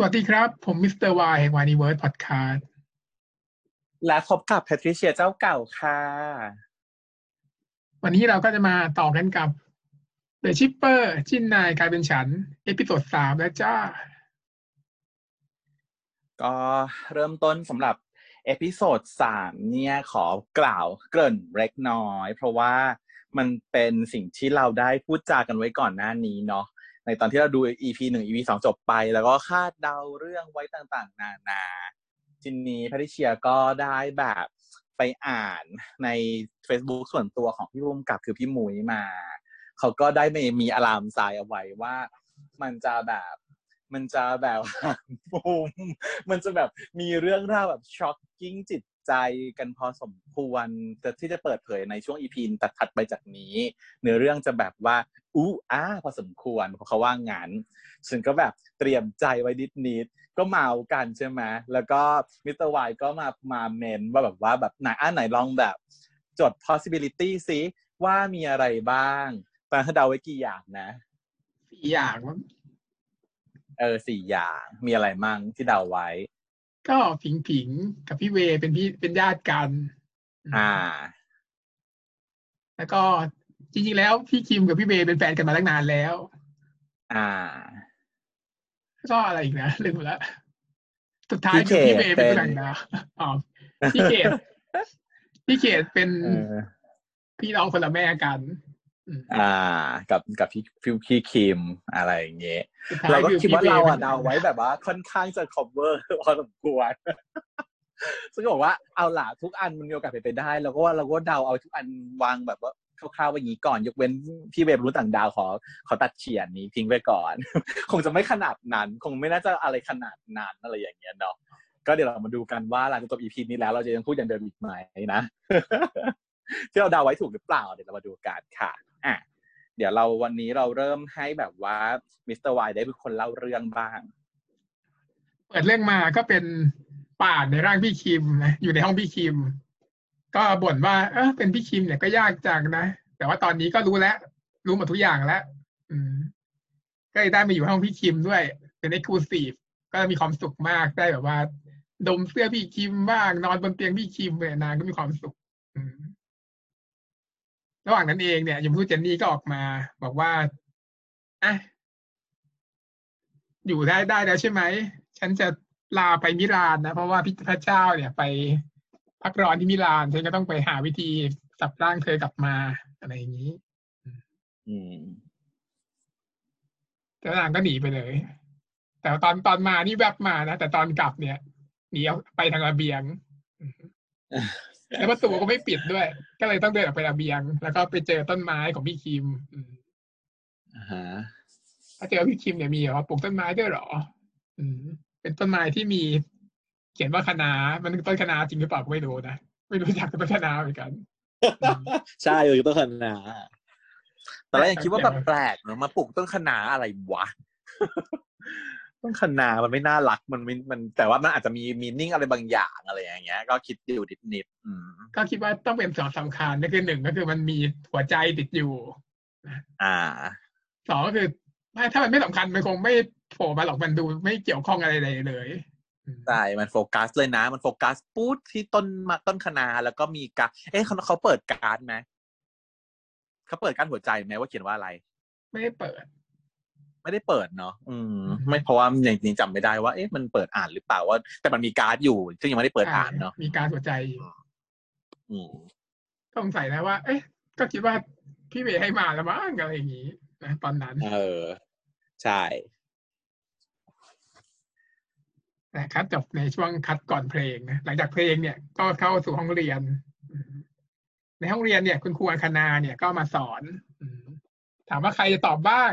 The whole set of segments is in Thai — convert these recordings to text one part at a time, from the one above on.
สวัสดีครับ ผม Mister Y แห่ง Yniverse Podcast และพบกับแพทริเชียเจ้าเก่าค่ะ วันนี้เราก็จะมาต่อกันกับ The Shipper จิ้นนายกลายเป็นฉัน episode สามแล้วจ้า ก็เริ่มต้นสำหรับ episode สามเนี่ยขอกล่าวเกริ่นเล็กน้อย เพราะว่ามันเป็นสิ่งที่เราได้พูดจากันไว้ก่อนหน้านี้เนาะ ในตอนที่เราดู EP หนึ่ง EP สองจบไป แล้วก็คาดเดาเรื่องไว้ต่างๆ นานาทีนี้แพทิเชียก็ได้แบบไปอ่านใน Facebook ส่วนตัวของพี่บุ้มกับคือพี่มุ้ยมา เขาก็ได้ไมีมีอารามทรายเอาไว้ว่า มันจะแบบมันจะแบบบูมมันจะแบบมีเรื่องราวแบบช็อกกิ้งจิต ใจกันพอสมควรแต่ที่จะเปิดเผยในช่วงอีพีตัดถัดไปจากนี้ เนื้อเรื่องจะแบบว่าอู้อ้าพอสมควรเพราะเขาว่างงานฉันก็แบบเตรียมใจไว้นิดนิดก็เมากันใช่ไหมแล้วก็มิสเตอร์วก็มามาเมนว่าแบบว่าแบบไหนอ่าไหนลองแบบ จด possibility ซิว่ามีอะไรบ้างตอนเดาไว้กี่อย่างนะสี่อย่างมั้งเออสี่อย่างมีอะไรมั่งที่เดาไว้ ก็ผิงผิงกับพี่เวเป็นพี่เป็นญาติกัน อ่า แล้วก็จริงๆแล้วพี่คิมกับพี่เวเป็นแฟนกันมาตั้งนานแล้ว อ่าแล้วก็อะไรอีกนะลืมไปแล้วสุดท้ายคือพี่เวเป็นฝรั่งนะอ๋อพี่เขตพี่เขตเป็นเออพี่น้องคนละแม่กัน อ่า กับกับพี่ฟิวพี่คิมอะไรอย่างเงี้ยสุดท้ายเราก็คือคิดพี่ว่าเวเราป็อะนเดาไว้แบบว่าค่อนข้างจะ cover พอสมควรซึ่งก็บอกว่าเอาล่ะทุกอันมันมีโอกาสเป็นไปได้ แล้วก็ว่าเราก็เดาเอาทุกอันวางแบบว่าคร่าวๆไว้อย่างนี้ก่อน ยกเว้นพี่เวบรู้ต่างดาวขอขอตัดเฉียนนี้ทิ้งไปก่อน คงจะไม่ขนาดนั้นคงไม่น่าจะอะไรขนาดนั้นอะไรอย่างเงี้ยเนาะก็เดี๋ยวเรามาดูกันว่าหลังจากจบ EP นี้แล้วเราจะยังพูดอย่างเดิมอีกไหมนะที่เราเดาไว้ถูกหรือเปล่าเดี๋ยวเรามาดูกันค่ะ อะเดี๋ยวเราวันนี้เราเริ่มให้แบบว่ามิสเตอร์วได้เป็นคนเล่าเรื่องบ้าง เปิดเรื่องมาก็เป็นป่าในร่างพี่คิมนะอยู่ในห้องพี่คิม ก็บ่นว่า เออเป็นพี่คิมเนี่ยก็ยากจังนะ แต่ว่าตอนนี้ก็รู้แล้ว รู้หมดทุกอย่างแล้วอืมก็เลยได้มาอยู่ห้องพี่คิมด้วย เป็น exclusive ก็มีความสุขมากได้แบบว่า ดมเสื้อพี่คิมบ้างนอนบนเตียงพี่คิมเลยนางก็มีความสุข อืม ระหว่างนั้นเองเนี่ยยมพูเจนนี่ก็ออกมา บอกว่าอะอยู่ได้ได้แล้วใช่ไหม ฉันจะลาไปมิลานนะ เพราะว่าพี่พระเจ้าเนี่ยไปพักร้อนที่มิลานฉันก็ต้องไปหาวิธีสับร่างเธอกลับมาอะไรอย่างนี้อืมแต่นางก็หนีไปเลย แต่ตอนตอนมานี่แวบมานะแต่ตอนกลับเนี่ยหนีออกไปทางระเบียง แล้วประตูก็ไม่ปิดด้วย ก็เลยต้องเดินออกไประเบียง แล้วก็ไปเจอต้นไม้ของพี่คิมอืมอ่าฮะถ้าเจอพี่คิมเนี่ยมีเหรอปลูกต้นไม้ด้วยเหรอ อืม เป็นต้นไม้ที่มี เขียนว่าคะนามันต้นคะนาจริงหรือเปล่าก็ไม่รู้นะไม่รู้จักต้นคะนาเหมือนกันใช่เลยต้นคะนาตอนแรกยังคิดว่าแบบแปลกเนอะมาปลูกต้นคะนาอะไรวะ ต้นคะนามันไม่น่ารักมันไม่มันแต่ว่ามันอาจจะมีมีนิ่งอะไรบางอย่างอะไรอย่างเงี้ย ก็คิดอยู่นิดนิดๆอืมก็คิดว่าต้องเป็นสองสำคัญก็คือหนึ่งก็คือมันมีหัวใจติดอยู่อ่าสองก็คือไม่ถ้ามันไม่สำคัญมันคงไม่โผล่มาหรอกมันดูไม่เกี่ยวข้องอะไรเลยเลยอืมใช่มันโฟกัสเลยนะ มันโฟกัสปุ๊บที่ต้นมาต้นคะน้าแล้วก็มีการ์ดเอ๊ะเขาเขาเปิดการ์ดไหมเขาเปิดการ์ดหัวใจไหมว่าเขียนว่าอะไร ไม่ได้เปิด ไม่ได้เปิดเนาะอืม ไม่เพราะว่ายังยังจำไม่ได้ว่าเอ๊ะมันเปิดอ่านหรือเปล่าว่า แต่มันมีการ์ดอยู่ ซึ่งยังไม่ได้เปิดอ่านเนาะมีการหัวใจอยู่อืมสงสัยนะว่า เอ๊ะ ก็คิดว่าพี่เวย์ให้มาแล้วมั้งอะไรอย่างนี้นะตอนนั้น เออ ใช่แต่คัดจบในช่วงคัดก่อนเพลงนะหลังจากเพลงเนี่ยก็เข้าสู่ห้องเรียนอืมในห้องเรียนเนี่ย คุณครูอังคณาเนี่ยก็มาสอนอืมถามว่าใครจะตอบบ้าง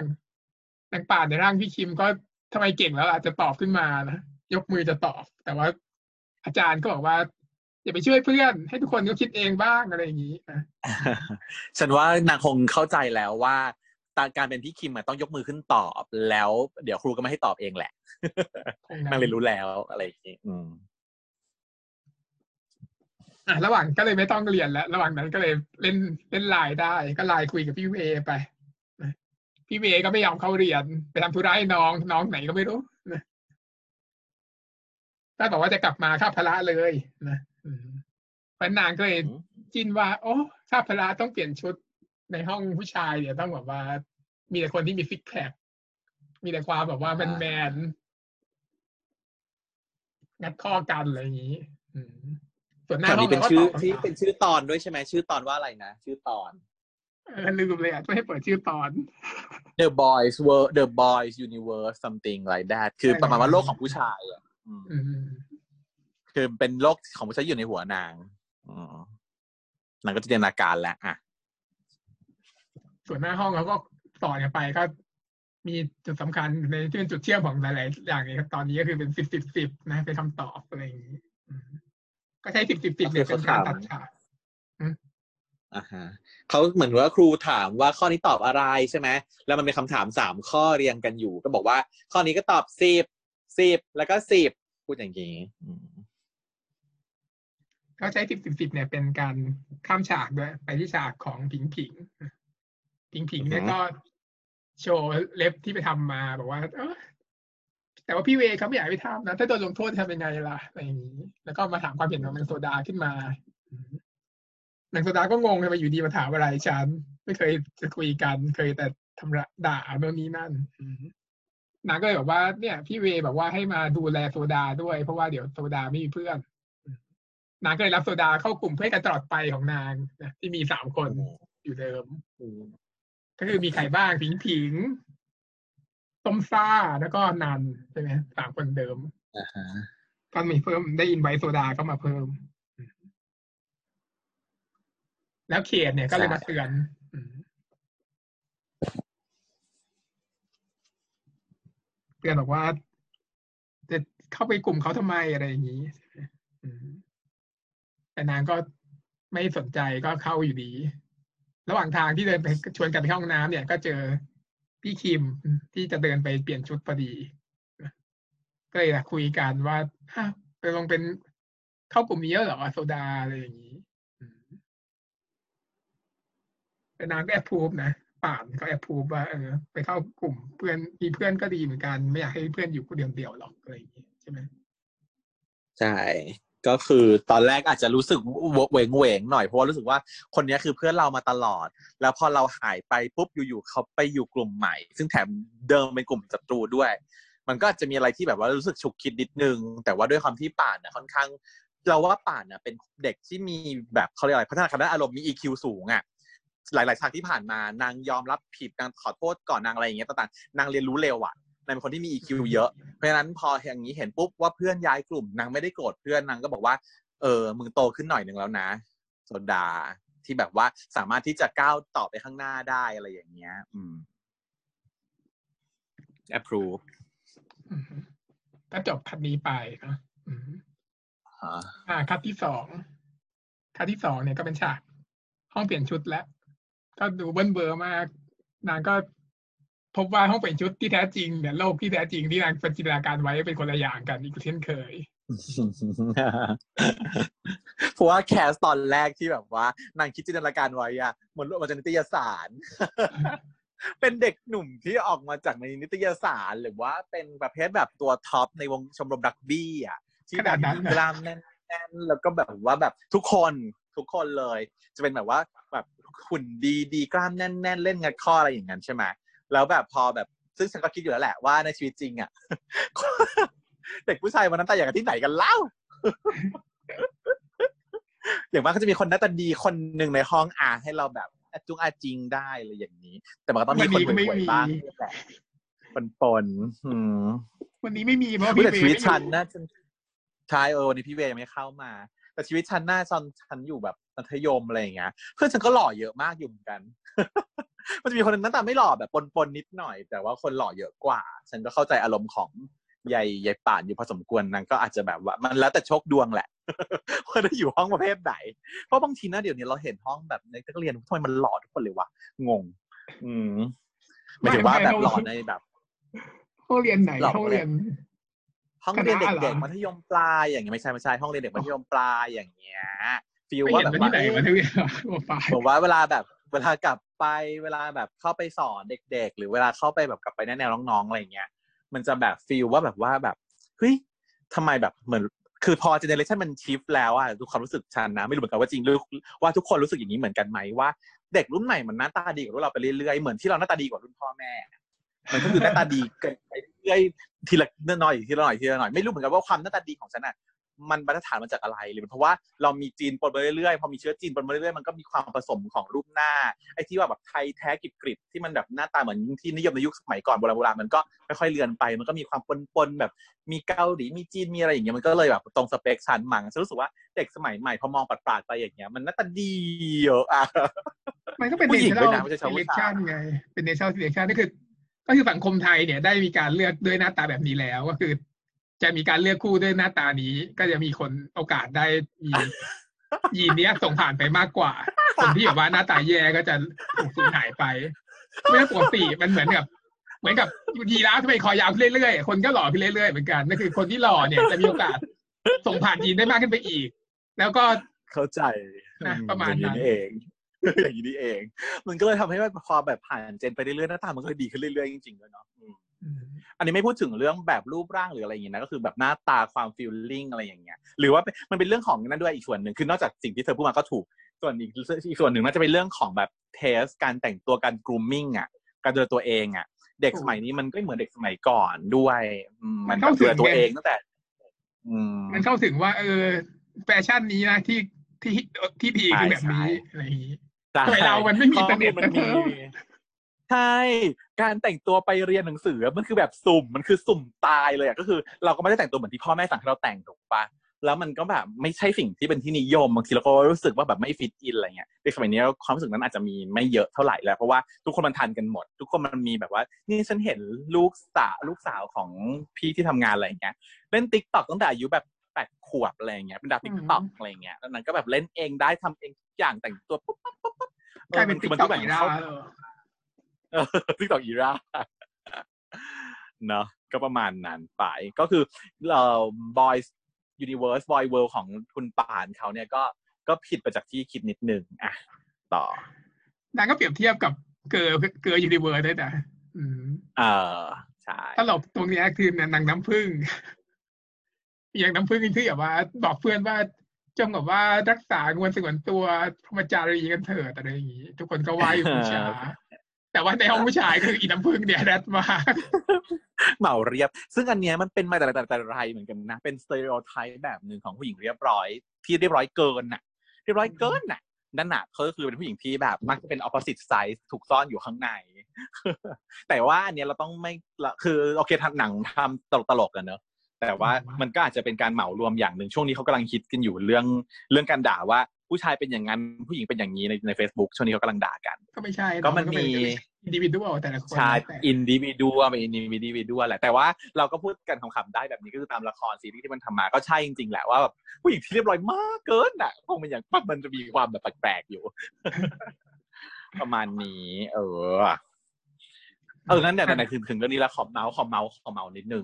นางป่านในร่างพี่คิมก็ทำไมเก่งแล้วอาจจะตอบขึ้นมานะยกมือจะตอบ แต่ว่าอาจารย์ก็บอกว่าอย่าไปช่วยเพื่อน ให้ทุกคนก็คิดเองบ้างอะไรอย่างนี้นะฉันว่านางคงเข้าใจแล้วว่าตาการเป็นพี่คิมอะต้องยกมือขึ้นตอบแล้ว เดี๋ยวครูก็ไม่ให้ตอบเองแหละคงนั้นนางเรียนรู้แล้วอะไรอย่างงี้อืมอะระหว่างก็เลยไม่ต้องเรียนแล้ว ระหว่างนั้นก็เลยเล่นเล่นไลน์ได้ ก็ไลน์คุยกับพี่เวไปนะ พี่เวก็ไม่ยอมเข้าเรียน ไปทำธุระให้น้องน้องไหนก็ไม่รู้นะถ้าบอกว่าจะกลับมาข้าพละเลยนะอืมเพราะนางก็เลยอืมจินว่า โอ้ข้าพละต้องเปลี่ยนชุดในห้องผู้ชายเดี๋ยวต้องแบบว่า มีแต่คนที่มีซิกแพคมีแต่ความแบบว่าแมนแมนๆงัดข้อกันอะไรอย่างนี้อืมส่วนหน้าแถวห้องนี้เป็นราก็ชื่อตบคำที่ถามเป็นชื่อตอนด้วยใช่ไหมชื่อตอนว่าอะไรนะชื่อตอนเออ ลืมเลยอะ ไม่ให้เปิดชื่อตอน The Boys World The Boys Universe something like that คือประมาณว่าโลกของผู้ชายอะอืมอืมคือเป็นโลกของผู้ชายอยู่ในหัวนางอืมนางก็จินตนาการแล้วอะ ส่วนหน้าห้องเขาก็สอนกันไปก็มีจุดสำคัญในที่เป็นจุดเชื่อมของหลาย ๆ อย่างนี้ตอนนี้ก็คือเป็นสิบสิบสิบนะเป็นคำตอบอะไรอย่างนี้อืมก็ใช้สิบสิบสิบเนี่ยเป็นการตัดฉาก อ่าฮะเขาเหมือนว่าครูถามว่าข้อนี้ตอบอะไรใช่ไหมแล้วมันเป็นคำถามสามข้อเรียงกันอยู่ ก็บอกว่า ข้อนี้ก็ตอบสิบสิบแล้วก็สิบพูดอย่างนี้อืมเขาใช้สิบสิบสิบเนี่ยเป็นการข้ามฉากด้วย ไปที่ฉากของผิงผิงผิงผิงเนี่ยก็โชว์เล็บที่ไปทำมาบอกว่า เออแต่ว่าพี่เวย์เขาไม่อยากให้ไปทำนะ ถ้าโดนลงโทษจะทำยังไงล่ะอะไรอย่างนี้ แล้วก็มาถามความเห็นของนางโซดาขึ้นมาอืม นางโซดาก็งงทำไมอยู่ดีมาถามอะไรฉัน ไม่เคยจะคุยกัน เคยแต่ทำระด่าโน่นนี่นั่นอืมนางก็เลยบอกว่าเนี่ยพี่เวย์บอกว่าให้มาดูแลโซดาด้วย เพราะว่าเดี๋ยวโซดาไม่มีเพื่อนนางก็เลยรับโซดาเข้ากลุ่มเพื่อนกันตลอดไปของนางนะที่มีสามคนอยู่เดิมอืมก็คือมีใครบ้างผิงผิงต้มซ่าแล้วก็นันใช่ไหมสามคนเดิมอ่าฮะก็มีเพิ่มได้อินไวท์โซดาก็มาเพิ่ม แล้วเขตเนี่ยก็เลยมาเตือนอืมเตือนบอกว่าจะเข้าไปกลุ่มเขาทำไมอะไรอย่างนี้อืมแต่นางก็ไม่สนใจก็เข้าอยู่ดี ระหว่างทางที่เดินไปชวนกันไปเข้าห้องน้ำเนี่ย ก็เจอพี่คิมที่จะเดินไปเปลี่ยนชุดพอดี ก็เลยคุยกันว่าฮะไปลงเป็นเข้ากลุ่มนี้เยอะเหรอโซดาอะไรอย่างนี้อืมแต่ นางก็แอบพูบนะป่านก็แอบพูบว่าเออไปเข้ากลุ่มเพื่อนมีเพื่อนก็ดีเหมือนกัน ไม่อยากให้เพื่อนอยู่คนเดียวๆหรอกอะไรอย่างนี้ใช่ไหมใช่ก็คือตอนแรกอาจจะรู้สึกเวงเวงๆหน่อยเพราะว่ารู้สึกว่าคนนี้คือเพื่อนเรามาตลอด แล้วพอเราหายไปปุ๊บอยู่ๆเขาไปอยู่กลุ่มใหม่ ซึ่งแถมเดิมเป็นกลุ่มศัตรูด้วย มันก็อาจจะมีอะไรที่แบบว่ารู้สึกฉุกคิดนิดนึง แต่ว่าด้วยความที่ป่านน่ะค่อนข้าง เราว่าป่านน่ะเป็นเด็กที่มีแบบเขาเรียกอะไรพัฒนาการด้านอารมณ์มี EQ สูงอะ หลายๆฉากที่ผ่านมานางยอมรับผิดนางขอโทษก่อนนางอะไรอย่างเงี้ยต่างๆนางเรียนรู้เร็วอะนางเป็นคนที่มี EQ เยอะเพราะฉะนั้นพออย่างนี้เห็นปุ๊บว่าเพื่อนย้ายกลุ่มนางไม่ได้โกรธเพื่อนนางก็บอกว่าเออมึงโตขึ้นหน่อยหนึ่งแล้วนะโซดาที่แบบว่าสามารถที่จะก้าวต่อไปข้างหน้าได้อะไรอย่างเงี้ย อืม approve อืมก็จบคัดนี้ไปเนอะอืมฮะอ่าคัดที่สองคัดที่สองเนี่ยก็เป็นฉาก ห้องเปลี่ยนชุดแล้ว ก็ดูเบิ้ลเบอร์มาก นางก็พบว่าห้องเปลี่ยนชุดที่แท้จริงเนี่ยโลกที่แท้จริงที่นางจินตนาการไว้เป็นคนละอย่างกันอีกเช่นเคยเพราะว่าแคสตอนแรกที่แบบว่านางคิดจินตนาการไว้อะเหมือนมันจะนิตยสาร เป็นเด็กหนุ่มที่ออกมาจากในนิตยสารหรือว่าเป็นประเภทแบบตัวท็อปในวงชมรมรักบี้อะที่แบบขนาดนั้นเหรอกล้ามแน่นๆแล้วก็แบบว่าแบบทุกคน ทุกคนเลย จะเป็นแบบว่าแบบหุ่นดีดีกล้ามแน่นๆเล่นงัดข้ออะไรอย่างนั้นใช่ไหมแล้วแบบพอแบบซึ่งฉันก็คิดอยู่แล้วแหละว่าในชีวิตจริงอะเด็กผู้ชายมันนั้นแต่อย่างกับที่ไหนกันเล่าอย่างมากก็จะมีคนหน้าตาดีคนหนึ่งในห้องอาให้เราแบบอาจุงอาจริงได้อะไรอย่างนี้ แต่มันก็ต้องมีคนวันนี้ก็ไม่ห่วยมีๆบ้างแหละปนปนๆอืมวันนี้ไม่มีเพราะอุ๊ยพี่แต่เวชีวิตย์ไม่ฉันอยู่น่าจะใช่เออวันนี้พี่เวย์ยังไม่เข้ามา แต่ชีวิตฉันน่าตอนฉันอยู่แบบมัธยมอะไรอย่างเงี้ยเพื่อนฉันก็หล่อเยอะมากอยู่เหมือนกัน มันจะมีคนหนึงหน้าตาไม่หล่อแบบปนๆนิดหน่อย แต่ว่าคนหล่อเยอะกว่า ฉันก็เข้าใจอารมณ์ของยายยายป่านอยู่พอสมควรนางก็อาจจะแบบว่ามันแล้วแต่โชคดวงแหละว่าจะอยู่ห้องประเภทไหน เพราะบางทีนะเดี๋ยวนี้เราเห็นห้องแบบในนักเรียนทำไมมันหล่อทุกคนเลยวะงง อืมหมายถึงว่าแบบหล่อในแบบห้องเรียนไหนหลอกห้องเรียน ห้องเรียนคณะเหรเด็อกๆมัธยมปลายอย่างเงี้ยไม่ใช่ไม่ใช่ห้องเรียนเด็กมัธยมปลายอย่างเงี้ยฟีลไม่ว่าเห็นแบบว่าว่าที่ไหนเอ๊ะมาที่เวลาโอ้ฝ่ายผมว่าเวลาแบบเวลากลับไปเวลาแบบเข้าไปสอนเด็ก ๆ หรือเวลาเข้าไปแบบกลับไปแนะแนวน้องๆอะไรอย่างเงี้ย มันจะแบบฟีลว่าแบบว่าแบบเฮ้ยทำไมแบบเหมือนคือพอเจเนเรชันมันชิฟแล้วอะดูความรู้สึกฉันนะ ไม่รู้เหมือนกันว่าจริงหรือว่าทุกคนรู้สึกอย่างนี้เหมือนกันไหมว่า เด็กรุ่นใหม่มันหน้าตาดีกว่ารุ่นเราไปเรื่อยๆเหมือนที่เราหน้าตาดีกว่ารุ่นพ่อแม่ มันก็คือหน้าตาดีเกินไปเรื่อยๆทีละน้อยทีละหน่อยทีละหน่อยไม่รู้เหมือนกันว่าความหน้าตาดีของฉันอะมันมาตรฐานมาจากอะไรหรือเป็นเพราะว่าเรามีจีนปนมาเรื่อยๆพอมีเชื้อจีนปนมาเรื่อยๆมันก็มีความผสมของรูปหน้าไอ้ที่ว่าแบบไทยแท้กริบๆที่มันแบบหน้าตาเหมือนที่นิยมในยุคสมัยก่อนโบราณโบราณมันก็ค่อยๆเลือนไป มันก็มีความปนๆแบบมีเกาหลีมีจีนมีอะไรอย่างเงี้ยมันก็เลยแบบตรงสเปคฉันมั้งฉันรู้สึกว่าเด็กสมัยใหม่พอมองปัดๆไปอย่างเงี้ยมันหน้าตาดีเยอะอะมันก็เป็นผู้เนหญิงเชอด้วยรันะลไม่ใช่ชาวเ e ผู้ c ชายชันไงเป็นเนเชอรัลเ e คชันก็คือ ก็คือสังคมไทยเนี่ยได้มีการเลือกด้วยหน้าตาแบบนี้แล้วก็คือ จะมีการเลือกคู่ด้วยหน้าตานี้ ก็จะมีคนโอกาสได้มียีนเนี้ยส่งผ่านไปมากกว่าคนที่แบบว่าหน้าตาแย่ก็จะถูกสูญหายไปไม่ใช่ปกติมันเหมือนกับเหมือนกับยีราฟที่ไปคอยาวขึ้นเรื่อยๆคนก็หล่อขึ้นเรื่อยๆเหมือนกันนั่นคือคนที่หล่อเนี่ยจะมีโอกาสส่งผ่านยีนได้มากขึ้นไปอีก แล้วก็เข้าใจนะอืประมาณอย่งนั้นเอง อย่างนี้นี่เอง มันก็เลยทำให้ว่าพอแบบผ่านเจนไปเรื่อยๆหน้าตามันก็เลยดีขึ้นเรื่อยๆจริงๆเลยเนาะอืมอืมอันนี้ไม่พูดถึงเรื่องแบบรูปร่างหรืออะไรอย่างเงี้ยนะก็คือแบบหน้าตาความฟีลลิ่งอะไรอย่างเงี้ยหรือว่าเป็นมันเป็นเรื่องของนั่นด้วยอีกส่วนหนึ่งคือนอกจากสิ่งที่เธอพูดมาก็ถูกส่วนอีกอีกส่วนหนึ่งน่าจะเป็นเรื่องของแบบเทสการแต่งตัวการ grooming อะการดูแลตัวเองอะเด็กสมัยนี้มันก็เหมือนเด็กสมัยก่อนด้วยอืมมันแบบดูแลตัวเองตั้งแต่อืมมันเข้าถึงว่า เออ แฟชั่นนี้นะที่ที่ที่ดีคือแบบนี้ใช่อะไรอย่างนี้ ใช่สมัยเรามันไม่มีข้อินเทอร์เน็ตมันมีนะเธอใช่การแต่งตัวไปเรียนหนังสือมันคือแบบสุ่มมันคือสุ่มตายเลยอะก็คือ เราก็ไม่ได้แต่งตัวเหมือนที่พ่อแม่สั่งให้เราแต่งถูกปะแล้วมันก็แบบไม่ใช่สิ่งที่เป็นที่นิยมบางทีเราก็รู้สึกว่าแบบไม่ fit in อะไรเงี้ยในสมัยนี้ความรู้สึกนั้นอาจจะมีไม่เยอะเท่าไหร่แล้วเพราะว่าทุกคนมันทันกันหมด ทุกคนมันมีแบบว่า นี่ฉันเห็นลูกสาวลูกสาวของพี่ที่ทำงานอะไรเงี้ยเล่น TikTok ตั้งแต่อายุแบบ แปดขวบอะไรเงี้ยเป็นดาว TikTok อะไรเงี้ยแล้วนั้นก็แบบเล่นเองได้ทำเองทุกอย่างแต่งตัวปุ๊บปุ๊บปุ๊บปุ๊บกลายเป็นคือมันต็ทุอกกอย่าง TikTok era เข้าเออ TikTok era เนาะก็ประมาณนั้นไปก็คือเอ่อ boys universe boy world ของคุณป่านเขาเนี่ยก็ก็ผิดไปจากที่คิดนิดนึงอะต่อนางก็เปรียบเทียบกับ girl girl universe ด้วยนะอืมเออใช่ตลกตรงเนี้ยคือ นางน้ำผึ้ง อย่างน้ำผึ้งที่แบบว่า บอกเพื่อนว่าจงแบบว่ารักษางวนสงวนตัวพรหมจารีกันเถิดอะไรอย่างนี้ ทุกคนก็ไหว้บูชาแต่ว่าในห้องผู้ชายก็คืออีน้ำผึ้งเนี่ยแรดมากเหมาเรียบ ซึ่งอันเนี้ยมันเป็นมาแต่แต่แต่ไรเหมือนกันนะ เป็น stereotype แบบหนึ่งของผู้หญิงเรียบร้อย ที่เรียบร้อยเกินน่ะ เรียบร้อยเกินน่ะนั่นน่ะเขาก็คือเป็นผู้หญิงที่แบบมักจะเป็น opposite side ถูกซ่อนอยู่ข้างใน แต่ว่าอันเนี้ยเราต้องไม่ละคือโอเคทำหนังทำตลกตลกๆกันเนอะ แต่ว่าอืมมันก็อาจจะเป็นการเหมารวมอย่างหนึ่งช่วงนี้เขากำลังคิดกันอยู่เรื่องเรื่องการด่าว่าผู้ชายเป็นอย่างนั้นผู้หญิงเป็นอย่างนี้ในใน Facebook ช่วงนี้เขากำลังด่ากัน ก็ไม่ใช่ก็มันมี individual แต่ละคนใช่แต่นดิวิด a เป็นอินดิวิด a แหละแต่ว่าเราก็พูดกันขำๆได้แบบนี้ก็คือตามละครซีรีส์ที่มันทำมาก็ใช่จริงๆแหละว่าแบบผู้หญิงที่เรียบร้อยมากเกินอะคงเป็นอย่างมันจะมีความแบบแปลกๆอยู่ ประมาณนี้ เออ เอองั้นแต่แต่ถึงถึงเรื่องนี้แล้วขอเมาส์ขอเมาส์ขอเมาส์นิดนึง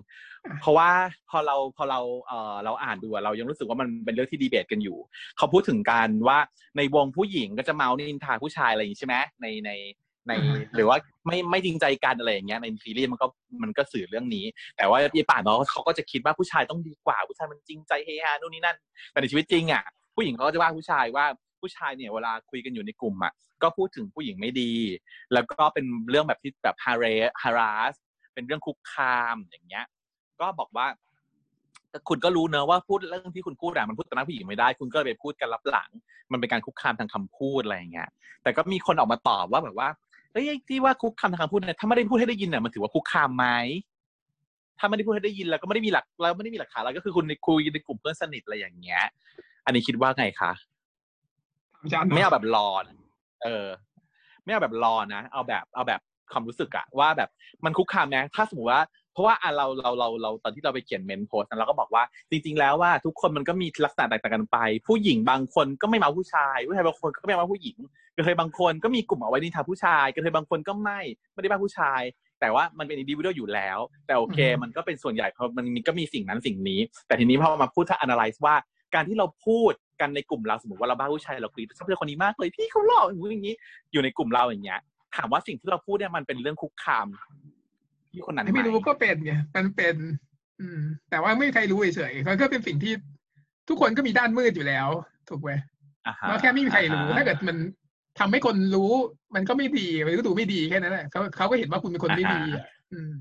เพราะว่าพอเราพอเราเออเราอ่านดูอะเรายังรู้สึกว่ามันเป็นเรื่องที่ดีเบตกันอยู่ เขาพูดถึงการว่าในวงผู้หญิงก็จะเมาส์นินทาผู้ชายอะไรอย่างนี้ใช่ไหมในในในหรือว่าไม่ไม่จริงใจกันอะไรอย่างเงี้ยในซีรีส์มันก็มันก็สื่อเรื่องนี้ แต่ว่าพี่ป่านเขาเขาก็จะคิดว่าผู้ชายต้องดีกว่า ผู้ชายมันจริงใจเฮฮานู่นนี่นั่น แต่ในชีวิตจริงอะผู้หญิงเขาก็จะว่าผู้ชายว่าผู้ชายเนี่ยเวลาคุยกันอยู่ในกลุ่มอะ ก็พูดถึงผู้หญิงไม่ดี แล้วก็เป็นเรื่องแบบที่แบบ harass harass เป็นเรื่องคุกคามอย่างเงี้ย ก็บอกว่าแต่คุณก็รู้เนอะว่าพูดเรื่องที่คุณพูดอะมันพูดต่อหน้าผู้หญิงไม่ได้ คุณก็เลยไปพูดกันรับหลัง มันเป็นการคุกคามทางคำพูดอะไรอย่างเงี้ย แต่ก็มีคนออกมาตอบว่าแบบว่าเอ้ยที่ว่าคุกคามทางคำพูดเนี่ยถ้าไม่ได้พูดให้ได้ยินเนี่ยมันถือว่าคุกคามไหมถ้าไม่ได้พูดให้ได้ยินแล้วก็ไม่ได้มีหลักแล้วไม่ได้มีหลักฐานแล้วก็คือคุณคุยในกลุ่มเพื่อนสนิทอะไรอย่างเงี้ย อันนี้คิดว่าไงคะอาจารย์ไม่เอาแบบรอนะ เออ ไม่เอาแบบรอนะ เอาแบบเอาแบบความรู้สึกอะว่าแบบมันคุกคามนะถ้าสมมติว่าเพราะว่าอะเราเราเราเราตอนที่เราไปเขียนเมนโพสต์เราก็บอกว่าจริง ๆ แล้วว่าทุกคนมันก็มีลักษณะแตกต่างกันไป ผู้หญิงบางคนก็ไม่เมาผู้ชายผู้ชายบางคนก็ไม่เมาผู้หญิงกระเทยบางคนก็มีกลุ่มเอาไว้นินทาผู้ชายกระเทยบางคนก็ไม่ไม่ได้บ้าผู้ชาย แต่ว่ามันเป็นอินดิวิ a l อยู่แล้ว แต่โอเค มันก็เป็นส่วนใหญ่เพราะมันมีก็มีสิ่งนั้นสิ่งนี้ แต่ทีนี้พอมาพูดถ้า analyze ว่าการที่เราพูด กันในกลุ่มเราสมมติว่าเราบ้าผู้ชายเรากรี๊ดชอบเพื่อนคนนี้มากเลยพี่เขาหล่ออย่างนี้อย่างนี้อยู่ในกลุ่มเราอย่างเงี้ย ถามว่าสิ่งที่เราพูดเนี่ยมันเป็นเรื่องคุกคามที่คนนั้นไหมไม่รู้ก็เป็นไงมันเป็น อืม แต่ว่าไม่มีใครรู้เฉยๆมันก็เป็นสิ่งที่ทุกคนก็มีด้านมืดอยู่แล้ว ถูกไหมอ่าฮะเราแค่ไม่มีใครรู้อ่าฮะถ้าเกิดมันทำให้คนรู้ มันก็ไม่ดีมันก็ดูไม่ดีแค่นั้นแหละเขาเขาก็เห็นว่าคุณเป็นคนไม่ดีอะอืม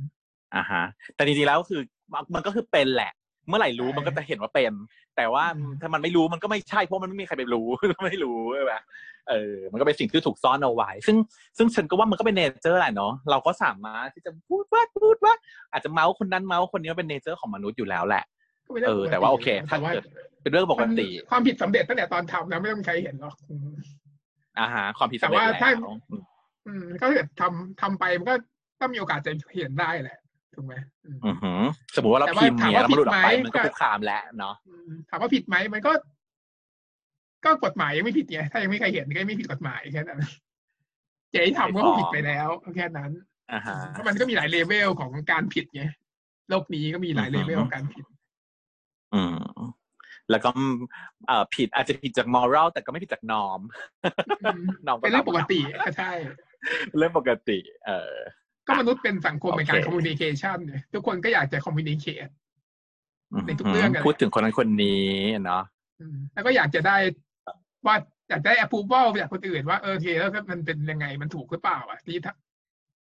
อ่าฮะ แต่จริงๆแล้วคือมันมันก็คือเป็นแหละ เมื่อไหร่รู้ใช่มันก็จะเห็นว่าเป็น แต่ว่าอืมถ้ามันไม่รู้มันก็ไม่ใช่เพราะมันไม่มีใครไปรู้ไม่รู้ใช่ไหมเออ มันก็เป็นสิ่งที่ถูกซ่อนเอาไว้ ซึ่งซึ่งฉันก็ว่ามันก็เป็น nature แหละเนาะเราก็สามารถที่จะพูดว่าพูดว่า อาจจะเม้าท์คนนั้นเม้าท์คนนี้มันเป็น nature ของมนุษย์อยู่แล้วแหละก็ไม่ได้เออแต่ว่าโอเคปกติถ้าแต่ว่าเกิดเป็นเรื่องปกติมันความผิดสำเร็จตั้งแต่ตอนทำนะไม่ต้องใครเห็นหรอกอืมอ่าฮะความผิดแต่สำเร็จว่าแล้วถ้าอืมอืมก็เกิดทำทำไปมันก็ก็มีโอกาสจะเห็นได้แหละ ถูกไหมอืมอือหือสมมติว่าเราแต่ว่าพิมพ์ถามเนี่ยว่าแล้วมันหลุดออกไปผิดไหมมันก็ก็คุกคามแล้วเนาะอืมถามว่าผิดไหมมันก็ ก็กฎหมายยังไม่ผิดไงถ้ายังไม่มีใครเห็นก็ไม่ผิดกฎหมายแค่นั้นเจ๊ทำก็ผิดไปแล้วแค่นั้นอ่าฮะเพราะมันก็มีหลายเลเวลของการผิดไงโลกนี้ก็มีหลายอือฮึ level ของการผิด อืมแล้วก็เอ่อผิดอาจจะผิดจาก moral แต่ก็ไม่ผิดจาก normอืม norm เป็นเรื่องปกติก็ใช่เรื่องปกติ เออ ก็มนุษย์เป็นสังคมโอเคเป็นการ communication เนี่ยทุกคนก็อยากจะ communicateในทุกเรื่องอะพูดถึงคนนั้นคนนี้เนาะแล้วก็อยากจะได้ว่าอยากได้ approval จากคนอื่นว่าเออโอเคแล้วมันเป็นยังไงมันถูกหรือเปล่าอะที่ถ้า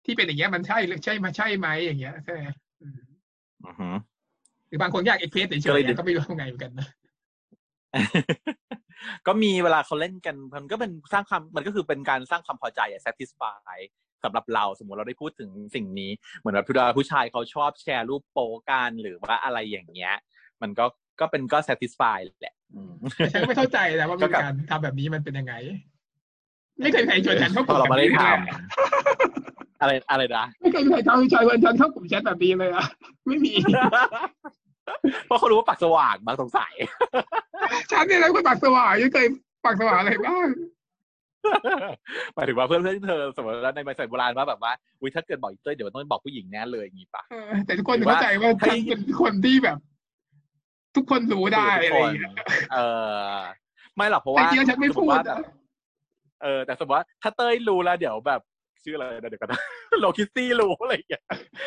ที่เป็นอย่างเงี้ยมันใช่หรือใช่มาใช่ไหมอย่างเงี้ยใช่ไหมอืมอือหือหรือบางคนอยากเอ็กเพรสเฉยก็เลยๆก็ไม่รู้ทำไงเหมือนกันนะก็มีเวลาเขาเล่นกัน มันก็เป็นสร้างความมันก็คือเป็นการสร้างความพอใจอะ satisfy สำหรับเราสมมติเราได้พูดถึงสิ่งนี้ เหมือนแบบผู้ชายเขาชอบแชร์รูปโป๊กันหรือว่าอะไรอย่างเงี้ย มันก็ก็เป็นก็ satisfy แหละอืมแต่ฉันก็ไม่เข้าใจนะว่าก็เป็นกับการทำแบบนี้มันเป็นยังไง ไม่เคยมีใครชวนฉันเข้ากเพลุ่มราะเราไม่ได้แบบทนี้เลยำอะไรอะไรนะไม่เคยมีใครทำชวนฉันเข้ากลุ่มแชทแบบนี้เลยอะไม่มี เพราะเขารู้ว่าปากสว่างบางสงสัยฉันเนี่ยนะคนปากสว่างยังเคยปากสว่างอะไรบ้าง หมายถึงว่าเพื่อนเพื่อนเธอสมมติว่าในใบสั่โบราณว่าแบบว่าอุ้ยถ้าเกิดบอกอีเต้ยเดี๋ยวต้องบอกผู้หญิงแน่เลยอย่างงี้ปะเออแต่ทุกคนเข้าใจว่าให้ฉันเป็นคนที่แบบ ทุกคนรู้ได้อะไรอย่างเงี้ยเออ ไม่หรอกเพราะแต่ว่าจริงๆฉันไม่สพูติดว่าอะเออแต่สมมติว่าถ้าเต้ยรู้แล้วเดี๋ยวแบบชื่ออะไรนะเดี๋ยวกันนะโลคิสซี่รู้อะไรอย่างเงี้ย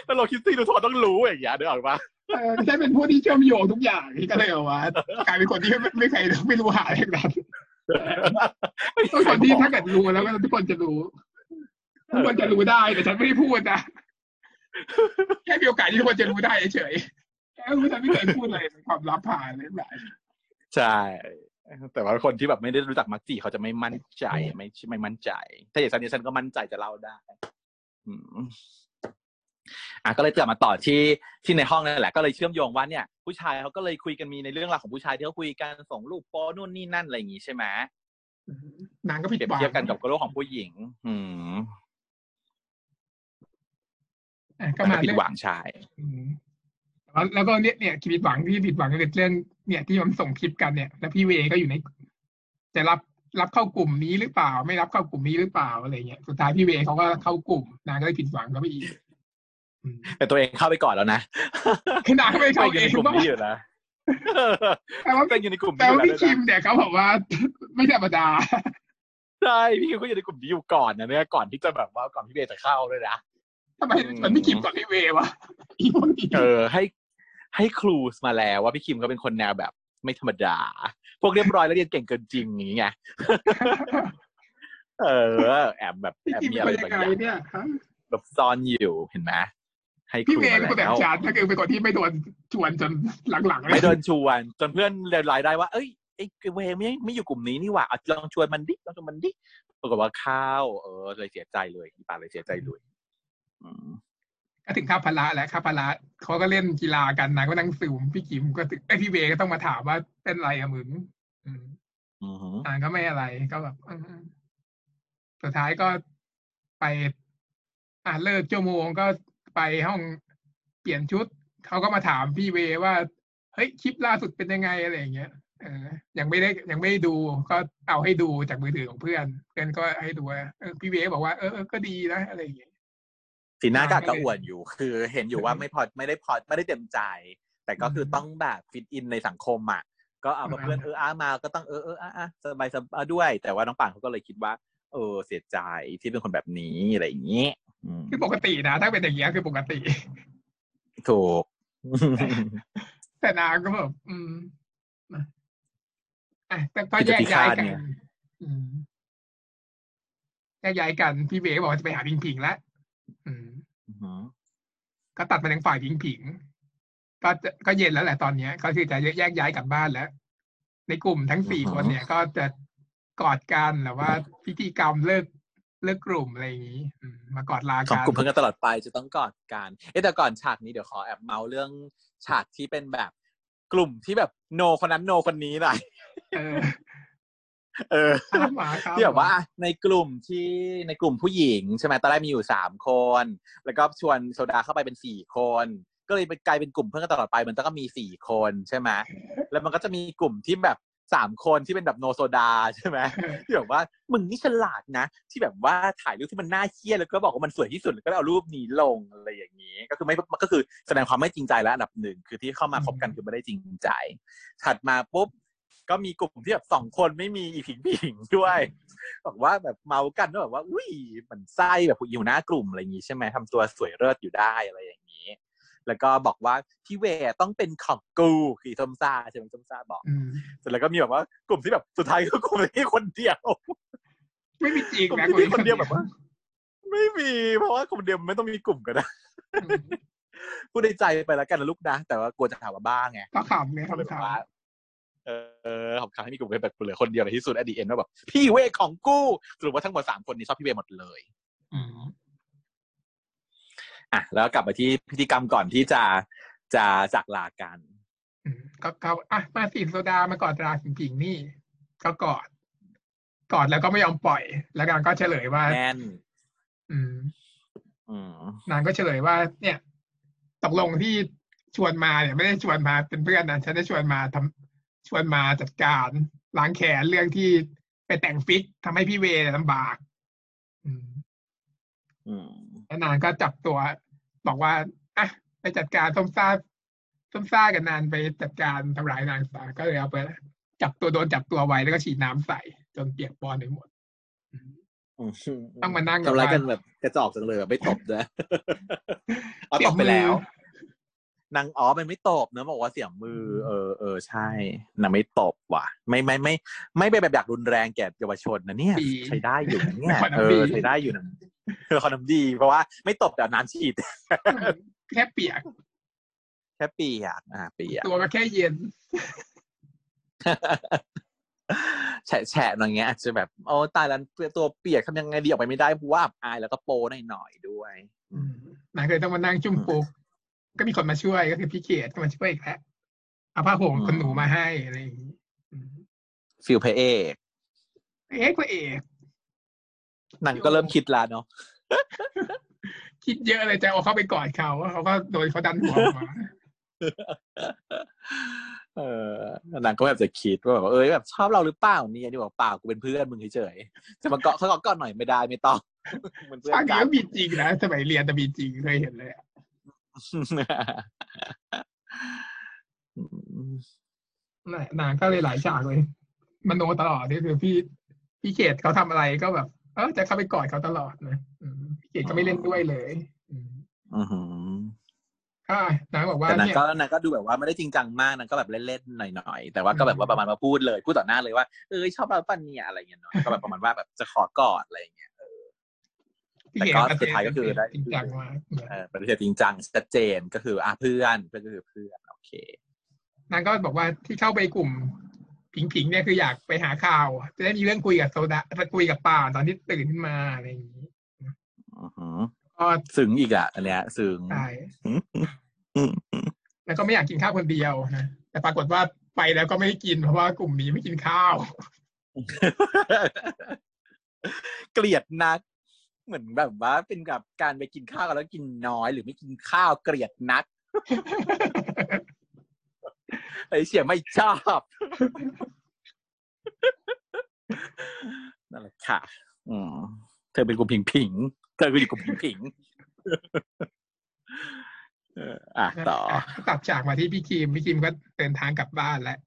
ถ้าโลคิสซี่รู้ทุกคนต้องรู้อย่างเงี้ยเดี๋ยวออกปะเออฉันเป็นผู้ที่เชื่อมโยงทุกอย่างนี่ก็เลยเอาว่ากลายเป็นคนที่ไม่ไม่เคยไม่รู้หาอะไรนั้น ทุกคนที่ถ้าเกิดรู้แล้วก็ทุกคนจะรู้ทุกคนจะรู้ได้แต่ฉันไม่ได้พูดนะแค่มีโอกาสที่ทุกคนจะรู้ได้เฉยแค่รู้ฉันไม่เคยพูดอะไรเป็นความลับผ่านเลยหลายใช่แต่ว่าคนที่แบบไม่ได้รู้จักมักจีเขาจะไม่มั่นใจไม่ไม่มั่นใจ ถ้าอย่างฉันเนี่ยฉันก็มั่นใจจะเล่าได้ อืมอะก็เลยกลับมาต่อที่ที่ในห้องนั่นแหละก็เลยเชื่อมโยงว่าเนี่ยผู้ชายเขาก็เลยคุยกันมีในเรื่องราวของผู้ชายที่เขาคุยกันส่งรูปโป้นู่นนี่นั่นอะไรอย่างงี้ใช่ไหมนางก็ผิดเปรียบหวังเทียบกันกับโลกของผู้หญิง อืมอะก็ก็มาผิดเรื่องหวังชายอืมแล้วแล้วก็เนี่ยเนี่ยผิดหวังที่ผิดหวังก็คือเรื่อง เนี่ย ที่มันส่งคลิปกันเนี่ย แล้วพี่เวก็อยู่ใน จะรับรับเข้ากลุ่มนี้หรือเปล่า ไม่รับเข้ากลุ่มนี้หรือเปล่าอะไรเงี้ยสุดท้ายพี่เวเขาก็เข้ากลุ่มนางก็เลยผิดหวังก็ไปอีกอืม แต่ตัวเองเข้าไปก่อนแล้วนะคือนางก็ไม่ตัวเข้าเองอยู่เอในงกลุ่มว่านี้อยู่นะแต่ว่าตัวเองอยู่ในกลุ่มแต่นี้อยู่ว่าแล้วพี่ด้วยคิมนะเนี่ยเขาบอกว่า ไม่ธรรมดาใช่พี่คิมก็อยู่ในกลุ่มนี้อยู่ก่อนนะเนี่ยก่อนที่จะแบบว่าก่อนพี่เบย์จะเข้าด้วยนะทำไมมันไม่คิมกับพี่เววะอีพวกนี้เออให้ ให้ครูสมาแล้วว่าพี่คิมเขาเป็นคนแนวแบบ ไม่ธรรมดา พวกเรียบร้อยแล้วเรียนเก่งเกินจริงอย่างเงี้ยเออแอบแบบพี่แอบคิมมีเป็นอะไรคนบางยังไงอย่างเนี่ยฮะแบบซ่อนอยู่เห็นไหม ให้คพี่รูเวมาเป็นคนแบแล้บวฉันก็คือเป็นคนที่ไม่โดนชวนจนหลังๆเลยไม่โดนชวน จนเพื่อนเรียนรายได้ว่า เอ้ยไอ้เวไม่ไม่อยู่กลุ่มนี้นี่หว่าเอาลองชวนมันดิลองชวนมันดิปรากฏว่าเข้าวเออเลยเสียใจเลยอีปาเลยเสียใจเลยอืมก็ถึงค่าพละและค่าพละเขาก็เล่นกีฬากันนางก็นั่งซูมพี่กิมก็ถึงไอยพี่เวก็ต้องมาถามว่าเป็นไรอะมึงอืมอือหือนางก็ไม่อะไรก็แบบอืมสุดท้ายก็ไปอ่าเลิกชั่วโมงก็ ไปห้องเปลี่ยนชุดเขาก็มาถามพี่เวว่าเฮ้ยคลิปล่าสุดเป็นยังไงอะไรอย่างเงี้ยเออยังไม่ได้ยังไม่ได้ดูก็เอาให้ดูจากมือถือของเพื่อนเพื่อนก็ให้ดูว่าเออพี่เวบอกว่าเออเออก็ดีนะอะไรอย่างเงี้ยสีหน้ากากก็ก็เลยอวดอยู่ คือเห็นอยู่ว่าไม่พอไม่ได้พอไม่ได้เต็มใจ แต่ก็คืออืมต้องแบบฟิตอินในสังคมอะก็เอาอืมเพื่อนเอออามาก็ต้องเออเอออะอะสบายสบายด้วย แต่ว่าน้องป่านเขาก็เลยคิดว่า เออเสียใจที่เป็นคนแบบนี้อะไรอย่างนี้อืม คือปกตินะ ถ้าเป็นอย่างเงี้ยคือปกติ ถูก แต่นางก็แบบอืมอะแต่ก็แยกย้ายกันอืมแยกย้ายกัน พี่เบก็บอกว่าจะไปหาพิงพิงแล้วอืมก็ตัดมาทางฝ่ายพิงพิงก็ก็เย็นแล้วแหละตอนเนี้ย ก็คือจะแยกย้ายกลับบ้านแล้ว ในกลุ่มทั้งสี่คนเนี่ย ก็จะกอดกันหรือว่าพิธีกรรมเลิก เลิกกลุ่มอะไรอย่างนี้มากอดลากันของกลุ่มเพื่อนกันตลอดไปจะต้องกอดกันเอ๊แต่ก่อนฉากนี้เดี๋ยวขอแอบเมาเรื่องฉากที่เป็นแบบกลุ่มที่แบบโนคนนั้นโนคนนี้หน่อยเออที่แบบว่าในกลุ่มที่ในกลุ่มผู้หญิงใช่ไหมตอนแรกมีอยู่สามคน แล้วก็ชวนโซดาเข้าไปเป็นสี่คน ก็เลยกลายเป็นกลุ่มเพื่อนกันตลอดไปมันต้องมีสี่คนใช่ไหมแล้วมันก็จะมีกลุ่มที่แบบ สามคนที่เป็นแบบโนโซดาใช่ไหมที่แบบว่ามึงนี่ฉลาดนะ ที่แบบว่าถ่ายรูปที่มันน่าเครียดแล้วก็บอกว่ามันสวยที่สุดแล้วก็เอารูปนี้ลงอะไรอย่างนี้ ก็คือไม่ก็คือแสดงความไม่จริงใจแล้วอันดับหนึ่งคือที่เข้ามาคบกันคือไม่ได้จริงใจ ถัดมาปุ๊บก็มีกลุ่มที่แบบสองคนไม่มีอีผิงผิงด้วยบอกว่าแบบเมากันแบบว่า อุ้ยมันไส้แบบอยู่หน้ากลุ่มอะไรอย่างนี้ใช่ไหมทำตัวสวยเลิศอยู่ได้อะไรอย่างนี้ แล้วก็บอกว่าพี่เวต้องเป็นของกูคือส้มซ่าใช่ไหมส้มซ่าบอกเสร็จแล้วก็มีแบบว่ากลุ่มที่แบบสุดท้ายก็กลุ่มที่คนเดียว ไม่มีจริงนะคนเดียวแบบว่า ไม่มีเพราะว่าคนเดียวไม่ต้องมีกลุ่มก็ได้พูดในใจไปแล้วกันนะลูกนะแต่ว่ากลัวจะถามว่าบ้าไงก็ขำเนี่ยขำเออของเขาให้มีกลุ่มแบบเหลือคนเดียวในที่สุดอดีเอ็นว่าแบบพี่เวของกู้สรุปว่าทั้งหมดสามคนนี้ชอบพี่เวหมดเลย อะแล้วกลับมาที่พิธีกรรมก่อนที่จะจะจากลากันก็เขาอะมาสิโซดามากอดราสิงผิงนี่ ก็กอดกอดแล้วก็ไม่ยอมปล่อย แล้วนางก็เฉลยว่าแน่นอืมอืมนางก็เฉลยว่า เนี่ยตกลงที่ชวนมาเนี่ยไม่ได้ชวนมาเป็นเพื่อนนะฉันได้ชวนมาทำชวนมาจัดการล้างแขนเรื่องที่ไปแต่งฟิกทำให้พี่เวลำบากแล้ว นางก็จับตัว บอกว่าอะไปจัดการส้มซ่าส้มซ่ากับนานไปจัดการทำร้ายนางสาก็เลยเอาไปจับตัวโดนจับตัวไว้แล้วก็ฉีดน้ำใส่ จนเปียกปอนไปหมดต้องมานั่งทำร้ายกันแบบกระจอกจังเลยไม่ตบด้วยเอาตบไปแล้วนางอ๋อมันไม่ตบเนอะบอกว่าเสียงมือ เออเออใช่นางไม่ตบว่ะ ไม่ไม่ไม่ ไม่ไปแบบอยากรุนแรงแก่เยาวชนนะเนี่ย ใช้ได้อยู่นะเนี่ยเออใช้ได้อยู่นะ เออคอนมดี เพราะว่าไม่ตบแต่น้ำฉีด แค่เปียก แค่เปียกอ่าเปียกตัวก็แค่เย็นแฉะแฉะอย่างเงี้ยอาจจะแบบโอ้ตายแล้วตัวเปียกทำยังไงดีออกไปไม่ได้เพราะว่าอายแล้วก็โปหน่อยหน่อยด้วยนายเคยต้องมานั่งจุ่มปุกก็มีคนมาช่วยก็คือพี่เกดก็มาช่วยอีกแล้วเอาผ้าห่มขนหนูมาให้อะไรอย่างนี้ feel พระเอกเอกก็เอก นังก็เริ่มคิดแล้วเนาะคิดเยอะเลยจะเอาเข้าไปกอดเขาเขาก็โดนเขาดันหัวมาเออนางก็แบบจะคิดว่าแบบเอ้ยแบบชอบเราหรือเปล่านี่นี่บอกเปล่ากูเป็นเพื่อนมึงเฉยๆจะมาเกาะเขาเกาะก่อนหน่อยไม่ได้ไม่ต้องมันเพื่อนกันมีจริงนะสมัยเรียนแต่มีจริงเคยเห็นเลยนางก็เลยหลายฉากเลย มันโนตลอดนี่คือพี่พี่เขตเขาทำอะไรก็แบบ เออจะเข้าไปกอดเขาตลอดนะพี่เขตก็ไม่เล่นด้วยเลยอือค่ะนางบอกว่าแต่นางก็นางก็ดูแบบว่าไม่ได้จริงจังมากนางก็แบบเล่นๆหน่อยๆแต่ว่าก็แบบว่าประมาณมาพูดเลยพูดต่อหน้าเลยว่าเออชอบเราปั้นเนี่ยอะไรเงี้ยเนาะก็แบบประมาณว่าแบบจะขอกอดอะไรเงี้ยแต่ก็สุดท้ายก็คือได้จริงจังมากเออปฏิเสธจริงจังชัดเจนก็คืออะเพื่อนเพื่อนก็คือเพื่อนโอเคนางก็บอกว่าที่เข้าไปกลุ่ม ผิงผิงเนี่ยคืออยากไปหาข่าว จะได้มีเรื่องคุยกับโซดาจะคุยกับป่าตอนที่ตื่นขึ้นมาอะไรอย่างนี้ก็ซึ้งอีกอะอันเนี้ยซึ้งใช่แล้วก็ไม่อยากกินข้าวคนเดียวนะแต่ปรากฏว่าไปแล้วก็ไม่ได้กินเพราะว่ากลุ่มนี้ไม่กินข้าว เกลียดนัก เหมือนแบบว่าเป็นกับการไปกินข้าวแล้วกินน้อย หรือไม่กินข้าวเกลียดนัก ไอเสียไม่ชอบนั่นแหละค่ะ อืมเธอเป็นกลุ่มผิงผิง เธอคืออยู่กลุ่มผิงผิงอะต่อตัดจากมาที่พี่คิมพี่คิมก็เดินทางกลับบ้านแล้ว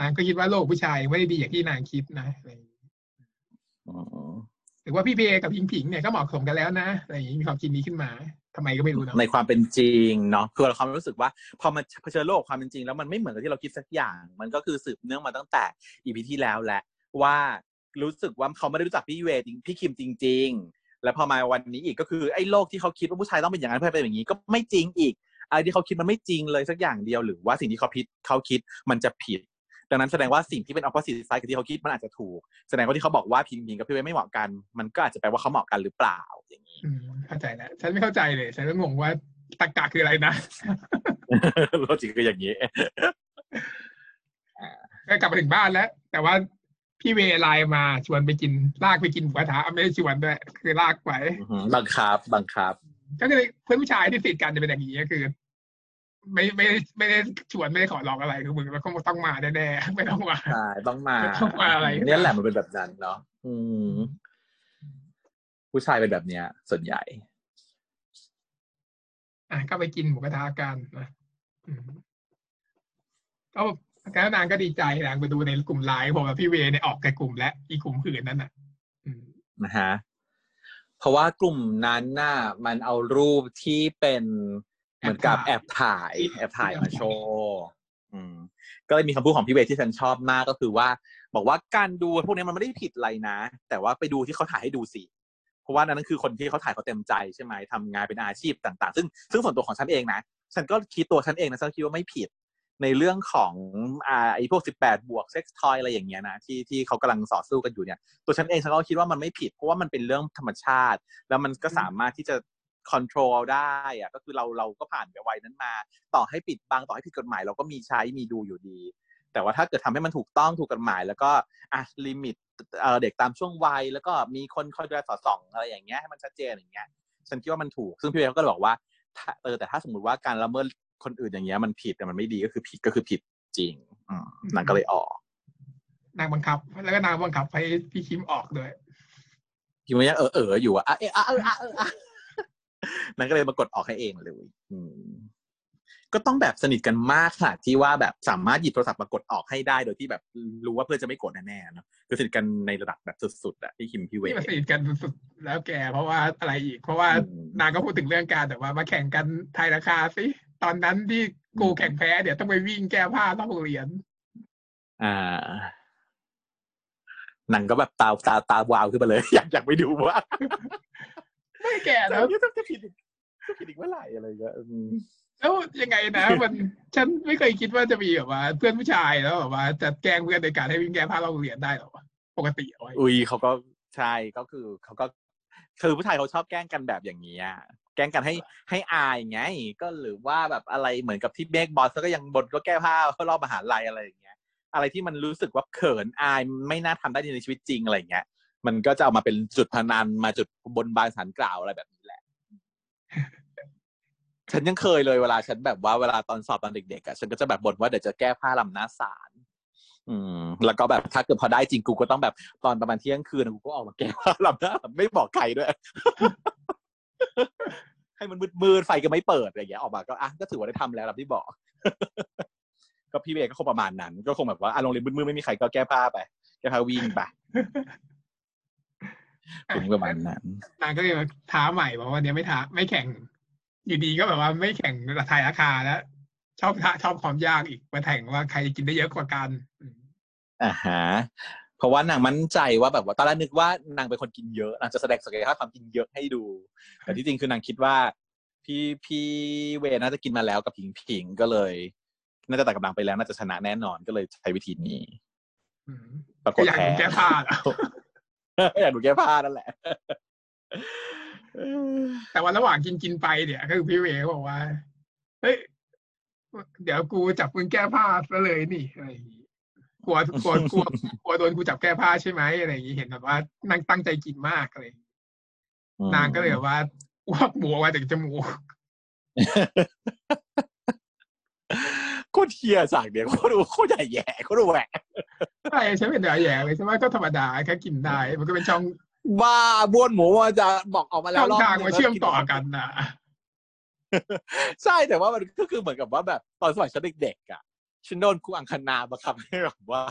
นางก็คิดว่าโลกผู้ชายไม่ได้ดีอย่างที่นางคิดนะอะไรหรือว่าพี่เพกับพิงผิงเนี่ยก็เหมาะสมกันแล้วนะอะไรอย่างนี้มีความคิดนี้ขึ้นมา ทำไมก็ไม่รู้นะในความเป็นจริงเนาะคือเราความรู้สึกว่า พอมันเผชิญโลกความเป็นจริง แล้วมันไม่เหมือนกับที่เราคิดสักอย่าง มันก็คือสืบเนื่องมาตั้งแต่อีพีที่แล้วแหละว่ารู้สึกว่าเขาไม่ได้รู้จักพี่เวจริงพี่คิมจริง ๆ แล้วพอมาวันนี้อีกก็คือไอ้โลกที่เขาคิดว่าผู้ชายต้องเป็นอย่างนั้นเพื่อเป็นอย่างนี้ก็ไม่จริงอีกอะไรที่เขาคิดมันไม่จริงเลยสักอย่างเดียวหรือว่าสิ่งที่เขาคิดเขาคิดมันจะผิด ดังนั้นแสดงว่าสิ่งที่เป็น opposite side กับที่เขาคิดมันอาจจะถูก แสดงว่าที่เขาบอกว่าพิงพิงกับพี่เวย์ไม่เหมาะกัน มันก็อาจจะแปลว่าเขาเหมาะกันหรือเปล่าอย่างนี้อืมเข้าใจแล้วฉันไม่เข้าใจเลย ฉันก็งงว่าตรกกะคืออะไรนะโลจิกคืออย่างนี้ก็กลับมาถึงบ้านแล้ว แต่ว่าพี่เวไลน์มาชวนไปกินลากไปกินหมูกระทะไม่ได้ชวนด้วยคือลากไปอือหือบังคับบังคับก็คือเพื่อนผู้ชายที่ติดกันจะเป็นอย่างนี้ก็คือ ไม่ไม่ได้ไม่ได้ชวนไม่ได้ขอร้องอะไรคือมึงแล้วก็ต้องมาแน่ๆไม่ต้องมาใช่ต้องมาต้องมาอะไรเนี่ยแหละมันเป็นแบบนั้นเนาะอืมผู้ชายเป็นแบบเนี้ย ส่วนใหญ่ อะก็ไปกินหมูกระทะกันนะอืมก็แล้วนางก็ดีใจนางไปดูในกลุ่มไลน์ผมกับพี่เวเนี่ยออกจากกลุ่มและอีกกลุ่มอื่นนั้นน่ะอืมนะฮะเพราะว่ากลุ่มนั้นน่ะมันเอารูปที่เป็น เหมือนกับแอบถ่าย แอบถ่ายมาโชว์อืมก็เลยมีคำพูดของพี่เวทที่ฉันชอบมากก็คือว่า บอกว่าการดูพวกนี้มันไม่ได้ผิดอะไรนะ แต่ว่าไปดูที่เขาถ่ายให้ดูสิเพราะว่านั่นคือคนที่เขาถ่ายเขาเต็มใจใช่ไหมทำงานเป็นอาชีพต่าง ๆ ซึ่งซึ่งส่วนตัวของฉันเองนะฉันก็คิดตัวฉันเองนะฉันคิดว่าไม่ผิดในเรื่องของอ่าไอ้พวก 18 บวก sex toy อะไรอย่างเงี้ยนะที่ที่เขากำลังต่อสู้กันอยู่เนี่ยตัวฉันเองฉันก็คิดว่ามันไม่ผิด เพราะว่ามันเป็นเรื่องธรรมชาติ แล้วมันก็สามารถที่จะ control ได้อะก็คือเราเราก็ผ่านไปวัยนั้นมา ต่อให้ปิดบังต่อให้ผิดกฎหมาย เราก็มีใช้มีดูอยู่ดี แต่ว่าถ้าเกิดทำให้มันถูกต้องถูกกฎหมาย แล้วก็อะ limit เอ่อเด็กตามช่วงวัย แล้วก็มีคนคอยดูแลสอดส่องอะไรอย่างเงี้ยให้มันชัดเจนอย่างเงี้ยฉันคิดว่ามันถูก ซึ่งพี่เวย์เขาก็เลยบอกว่าถ้าเออแต่ถ้าสมมติว่าการละเมิดคนอื่นอย่างเงี้ยมันผิดแต่มันไม่ดีก็คือผิดก็คือผิดจริงอืมนางก็เลยออก นางบังคับ แล้วก็นางบังคับให้พี่คิมออกด้วยพี่มันยังเออเอออยู่อะอะเอะอะเอออะเอออะ นางก็เลยมากดออกให้เองเลยอืมก็ต้องแบบสนิทกันมากค่ะ ที่ว่าแบบสามารถหยิบโทรศัพท์มากดออกให้ได้โดยที่แบบรู้ว่าเพื่อนจะไม่กดแน่ๆเนาะคือสนิทกันในระดับแบบสุดๆอะพี่คิมพี่เวที่ย์มาสนิทกันสุดๆแล้วแก เพราะว่าอะไรอีก เพราะว่าอืมนางก็พูดถึงเรื่องการแต่ว่ามาแข่งกันทายราคาสิตอนนั้นที่กูแข่งแพ้เดี๋ยวต้องไปวิ่งแก้ผ้านอกโรงเรียน อ่านางก็แบบตาตาตาวาวขึ้นมาเลย อยากอยากไปดูว่า ไม่แกแล้แล้ววจะจะผิดอีกจะผิดอีกเมื่อไหร่อะไรเงี้ยอืมแล้วยังไงนะ มันฉันไม่เคยคิดว่าจะมีแบบว่าเพื่อนผู้ชายแล้วแบบว่าจะแกล้งเพื่อนในการให้วิ่งแก้ผ้านอกโรงเรียนได้หรอวะปกติเอาไว้อุ้ยเขาก็ใช่ก็คือเขาก็คือผู้ชายเขาชอบแกล้งกันแบบอย่างนี้ยแกล้งกันให้ให้อายไง ก็หรือว่าแบบอะไรเหมือนกับที่เบกบอสก็ยังบนก็แก้ผ้ารอบมหาลัยอะไรอย่างเงี้ย อะไรที่มันรู้สึกว่าเขินอายไม่น่าทำได้ในชีวิตจริงอะไรอย่างเงี้ย มันก็จะเอามาเป็นจุดพนันมาจุดบนบานสารกล่าวอะไรแบบนี้แหละ ฉันยังเคยเลยเวลาฉันแบบว่าเวลาตอนสอบตอนเด็กๆอะฉันก็จะแบบบ่นว่าเดี๋ยวจะแก้ผ้าลำหน้าศาลอืม แล้วก็แบบถ้าเกิดพอได้จริงกูก็ต้องแบบตอนประมาณเที่ยงคืนกูก็ออกมาแก้ผ้าลำหน้าไม่บอกใครด้วยให้มันมืดๆไฟก็ไม่เปิดอะไรอย่างเงี้ยออกมาก็อะก็ถือว่าได้ทำแล้วแบบที่บอก ก็พี่เบย์ก็คงประมาณนั้น ก็คงแบบว่าอะโรงเรียนมืดๆไม่มีใครก็แก้ผ้าไปแก้ผ้าวิ่งไป ถึงประมาณนั้นนางก็เลยมาท้าใหม่บอกว่าวันนี้ไม่ท้าไม่แข่ง อยู่ดีก็แบบว่าไม่แข่งราทายราคาแล้ว ชอบท้าชอบความยากอีกมาแข่งว่าใครกินได้เยอะกว่ากันอืมอ่าฮะเพราะว่านางมั่นใจว่าแบบว่าตอนแรกนึกว่านางเป็นคนกินเยอะนางจะแสดงศักยภาพความกินเยอะให้ดู แต่ที่จริงคือนางคิดว่า พี่พี่เวน่าจะกินมาแล้วกับผิงผิงก็เลย น่าจะตัดกำลังไปแล้วน่าจะชนะแน่นอนก็เลยใช้วิธีนี้อืมปรากก็ฏอยากแพ้เห็นแก้ผ้าเหร ออยากดูแก้ผ้านั่นแหละ แต่ว่าระหว่างกินกินไปเนี่ยก็คือพี่เวย์ก็บอกว่า เฮ้ย เดี๋ยวกูจับมึงแก้ผ้าซะเลยนี่อะไรอย่างงี้กลัวกลัวกลัวกลัวโดนกูจับแก้ผ้าใช่ไหมอะไรอย่างงี้เห็นแบบว่านางตั้งใจกินมากอะไรอย่างงี้นางก็เลยแบบว่าอ้วกหมูออกมาจากจมูก โคตรเทียสากเดียวโคตรดูโคตรใหญ่แย่โคตรแหวกใช่ใช้เป็นเดือแย่เลยใช่ไหมก็ธรรมดาแค่กินได้ มันก็เป็นช่องบ้าบ้วนหมูมันจะบอกออกมาแล้ช่วองรอบทางนึมาเชื่อมต่อกันนะใช่แต่ว่ามันก็คือเหมือนกับว่าแบบตอนสมัยฉันเด็กๆอะฉันโดนครูอังคณาบังคับให้แบบว่า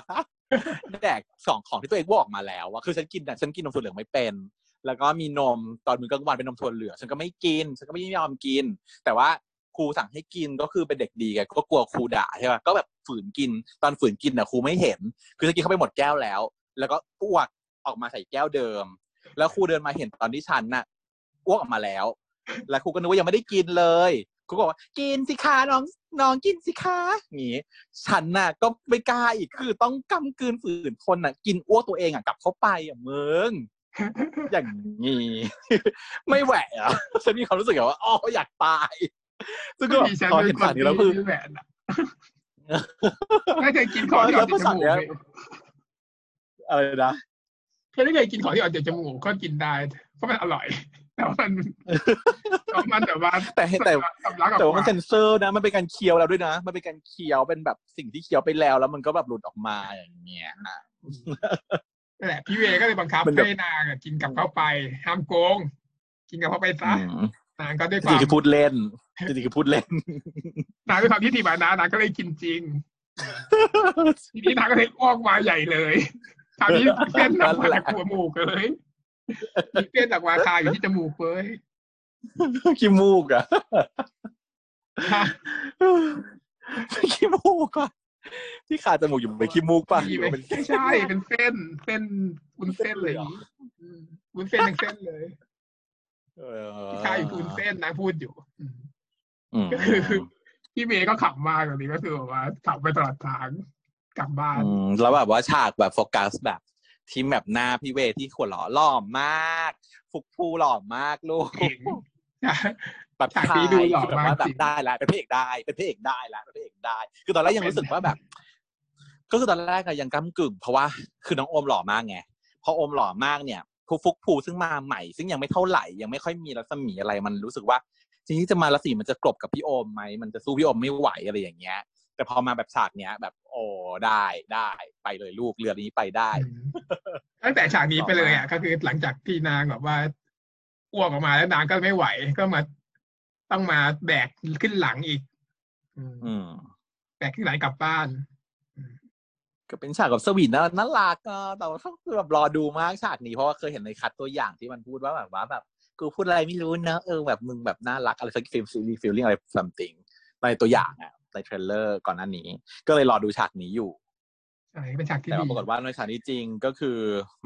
แดกสองของที่ตัวเองบ้วนออกมาแล้วอะคือฉันกินอะฉันกินนมถั่วเหลืองไม่เป็น แล้วก็มีนมตอนมื้อกลางวันเป็นนมถั่วเหลืองฉันก็ไม่กิน ฉันก็ไม่ยอมกิน แต่ว่าค รูสั่งให้กินก็คือเป็นเด็กดีไงก็กลัวครูด่าใช่ป่ะก็แบบฝืนกินตอนฝืนกินน่ะครูไม่เห็น คือจะกินเข้าไปหมดแก้วแล้ว แล้วก็อ้วกออกมาใส่แก้วเดิม แล้วครูเดินมาเห็นตอนที่ฉันน่ะอ้วกออกมาแล้ว แล้วครูก็นึกว่ายังไม่ได้กินเลยครูก็บอกว่ากินสิคะน้องน้องกินสิคะอย่างี้ฉันน่ะ ก็ไม่กล้าอีกคือต้องกำกืนฝืนทนน่ะ กินอ้วกตัวเองอะกลับเข้าไปอะมึงอย่างงี้ ไม่แหวะอะฉันมีความรู้สึกแบบว่าอ๋ออยากตาย ซึ่งก็แบบมีฉันพอเป็เห็นนคนฉากนี้แล้วคือที่แหวนอะไม่เคยกินของที่ออกจากจมูกเลยอะไรนะเคยไม่เคยกินของที่ออกจากจมูกก็กินได้ เพราะมันอร่อย แต่ว่ามันแต่ว่ามันแบบว่าแต่แต่สำลักออกแต่ว่ามันมาเซนเซอร์นะ มันเป็นการเคี้ยวแล้วด้วยนะ มันเป็นการเคี้ยวเป็นแบบสิ่งที่เคี้ยวไปแล้ว แล้วมันก็แบบหลุดออกมาอย่างเงี้ยนะนั่นแหละพี่เวก็เลยบังคับมันแบบให้นางอะกินกับเข้าไปห้ามโกง กินกับเข้าไปซะอืม นางก็ด้วยจควาริมงๆคือพูดเล่นจริงๆคือพูดเล่นนางด้วยความที่ทีบานานางก็เลยกินจริง ทีนี้นางก็เลยอ้วกมาใหญ่เลยคราวนี้เส้นออกมาจากหัวหมูกเลยมีเส้นออกมาคาอยู่ที่จมูกเลยขี้มูกอะขี้มูกอะที่ขาจมูกอยู่เป็นขี้มูกป่ะมีไหมหรือว่าเป็นไม่ใช่เป็นเส้น เส้นวุ้นเส้นเลยเหรออืมวุ้นเส้นทั้งเส้นเลย เออที่คาอยู่คือวุ้นเส้นนางพูดอยู่อืมอืมก็คือพี่เมย์ก็ขำมากตรงนี้ก็คือแบบว่าขำไปตลอดทางกลับบ้านอืมแล้วแบบว่าฉากแบบโฟกัสแบบที่แบบหน้าพี่เวที่ขวดหล่อหล่อมาก ฟุกฟูหล่อมากลูกเก่งแบบฉากนี้ดูหล่อคือแบบมากว่าแบจริบงได้แล้วเป็นพระเอกได้เป็นพระเอกได้แล้วเป็นพระเอกได้ คือตอนแรกยังรู้สึกว่าแบบ ก็คือตอนแรกอะยังก้ากึ่ง เพราะว่าคือน้องโอมหล่อมากไงพอโอมหล่อมากเนี่ย ผู้ฟุกภูซึ่งมาใหม่ ซึ่งยังไม่เท่าไหร่ ยังไม่ค่อยมีรัศมีอะไรมันรู้สึกว่าจริงๆจะมารัศมีมันจะกลบกับพี่โอมไหมมันจะสู้พี่โอมไม่ไหวอะไรอย่างเงี้ย แต่พอมาแบบฉากเนี้ย แบบโอ้ได้ได้ไปเลยลูกเรือนี้ไปได้อืมตั้งแต่ฉากนี้ไปเลยอะก็คือหลังจากที่นางแบบว่าอ้วกออกมาแล้วนางก็ไม่ไหวก็มาต้องมาแบกขึ้นหลังอีก อืมอืมแบกขึ้นหลังกลับบ้าน ก็เป็นฉากกับ sweet น่าน่ารักอะแต่ว่าคือแบบรอดูมากฉากนี้เพราะว่าเคยเห็นในคัดตัวอย่างที่มันพูดว่าแบบว่าแบบกูพูดอะไรไม่รู้นะเออแบบมึงแบบน่ารักอะไรสักฟีลซีรีส์ feeling อะไร something ในตัวอย่างอะใน trailer ก่อนหน้านี้ ก็เลยรอดูฉากนี้อยู่ใช่เป็นฉากที่แต่ดีว่าปรากฏว่าในฉากนี้จริงก็คือ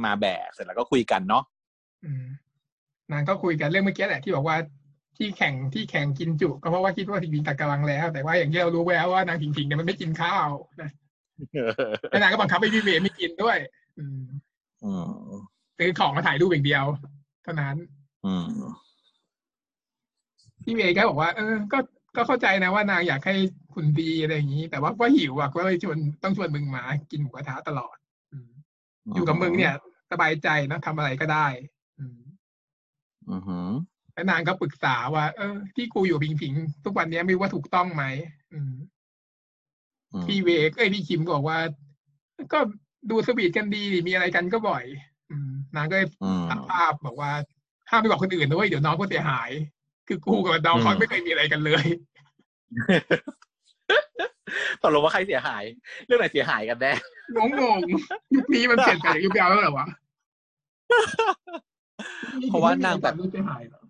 มาแบกเสร็จแล้วก็คุยกันเนาะอืมนางก็คุยกันเรื่องเมื่อกี้แหละที่บอกว่าที่แข่งที่แข่งกินจุ ก็เพราะว่าคิดว่าผิงผิงตักกำลังแล้ว แต่ว่าอย่างที่เรารู้แล้วว่านางผิงผิงเนี่ยมันไม่กินข้าวนะ แล้วนางก็บังคับให้พี่เวย์ไม่กินด้วยอืมอืมซื้อของมาถ่ายรูปอย่างเดียว เท่านั้น อืมพี่เวย์ก็บอกว่า เออ ก็ก็เข้าใจนะว่านางอยากให้คุณดีอะไรอย่างนี้ แต่ว่าก็หิวอะก็เลยชวนต้องชวนมึงมากินหมูกระทะตลอดอืมอยู่กับมึงเนี่ย สบายใจนะทำอะไรก็ได้ อืมอือหือแล้วนางก็ปรึกษาว่า เออ ที่กูอยู่พิงพิงๆทุกวันเนี้ยไม่รู้ว่าถูกต้องไหมอืมอืม พี่เวกเอ้ยพี่คิมก็บอกว่า ก็ดูสวีทกันดีดิมีอะไรกันก็บ่อยอืมนางก็เลยอืมตัดภาพบอกว่า ห้ามไปบอกคนอื่นด้วยเดี๋ยวน้องก็เสียหาย คือกูกับน้องเขาอืมไม่เคยมีอะไรกันเลยตกลงว่าใครเสียหาย เรื่องไหนเสียหายกันแน่งงงๆยุคนี้มันเปลี่ยนไปจากยุคเก่าแล้วเหรอวะเพราะว่านางแบบไม่เสียหายเหรอ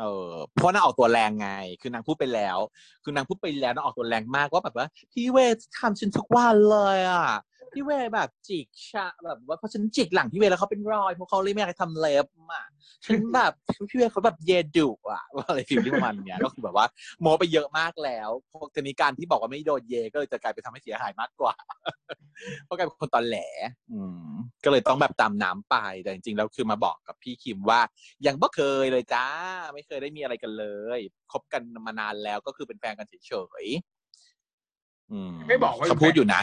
เออเพราะนางออกตัวแรงไง คือนางพูดไปแล้ว คือนางพูดไปแล้วนางออกตัวแรงมากว่าแบบว่าพี่เวททำฉันทุกวันเลยอะ พี่เวย์แบบจิกชะแบบว่าเพราะฉันจิกหลังพี่เวย์แล้วเขาเป็นรอยเพราะเขาเลยไม่อยากให้ทำเล็บอะฉันแบบพี่เวย์เขาแบบเยดุอะอะไรฟิลที่ประมาณเนี้ยก็คือแบบว่าโมไปเยอะมากแล้วพอทีนี้การที่บอกว่าไม่โดนเยก็เลยจะกลายเป็นทำให้เสียหายมากกว่า เพราะกลายเป็นคนตอนแหลอืมก็เลยต้องแบบตามน้ำไปแต่จริงๆแล้วคือมาบอกกับพี่คิมว่ายังไม่เคยเลยจ้า ไม่เคยได้มีอะไรกันเลยคบกันมานานแล้วก็คือเป็นแฟนกันเฉยๆอืมไม่บอกว่าเขาพูดอยู่นะ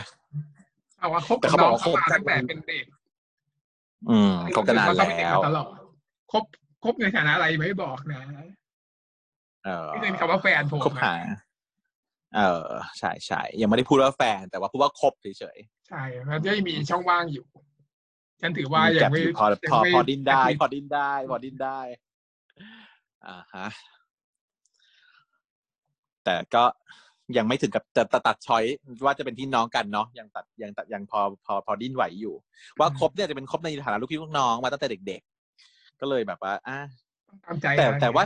เอาว่าคบแต่กับเขาบน้ออกงว่าเขามาคบกันตั้งแต่เป็นเด็ก อืมคบกันนานเขเป็เด็แล้วมาตลอดคบคบในฐานะอะไรไม่บอกนะเออไม่เคยมีคำว่าแฟนผมคบหาเออใช่ใช่ยังไม่ได้พูดว่าแฟน แต่ว่าพูดว่าคบเฉยใช่มันจะมีช่องว่างอยู่ ฉันถือๆว่ามียัแก็งบไม่อยู่พอยังพอไม่พอดิ้นได้ยังพอดิ้นได้พอดิ้นได้ อ่าฮะแต่ก็ ยังไม่ถึงกับจะตัดตัดช้อยว่าจะเป็นพี่น้องกันเนาะยังตัดยังตัดยังพอพอพอดิ้นไหวอยู่ ว่าคบเนี่ยจะเป็นคบในฐานะลูกพี่ลูกน้องมาตั้งแต่เด็กก็เลยแบบว่าอะต้องตามใจแต่นะแต่ว่า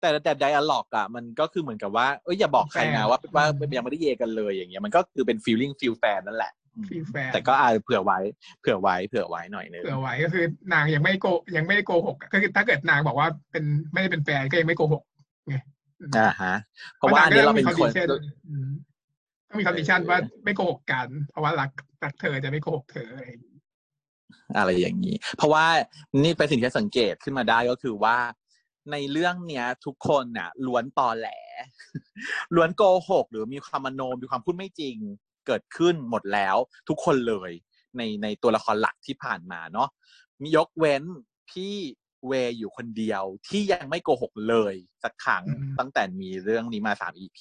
แต่แต่ไดอะล็อกอะมันก็คือเหมือนกับว่าเอ้ยอย่าบอกใครนะแฟนว่าว่าอืมยังไม่ได้เยกันเลยอย่างเงี้ยมันก็คือเป็น feeling feel fan นั่นแหละอืมฟีลแฟนแต่ก็อาเผื่อไว้ เผื่อไว้ เผื่อไว้หน่อยนึง เผื่อไว้ก็คือนางยังไม่โกยังไม่ได้โกหกก็คือถ้าเกิดนางบอกว่าเป็นไม่ได้เป็นแฟนก็ยังไม่โกหกไง อืมอ่าฮะเพราะว่าอันนี้เราเป็นคนพะนงก็ต้องมี condition อืมต้องมี condition ว่าไม่โกหกกัน เพราะว่ารักรักเธอจะไม่โกหกเธออะไรอย่างงี้อะไรอย่างนี้ เพราะว่านี่เป็นสิ่งที่สังเกตขึ้นมาได้ก็คือว่า ในเรื่องเนี้ย ทุกคนน่ะล้วนตอแหล ล้วนโกหก หรือมีความมโนมีความพูดไม่จริง เกิดขึ้นหมดแล้ว ทุกคนเลย ในในตัวละครหลักที่ผ่านมาเนาะมียกเว้นพี่ เวย์อยู่คนเดียวที่ยังไม่โกหกเลยสักครั้งตั้งแต่มีเรื่องนี้มาสาม EP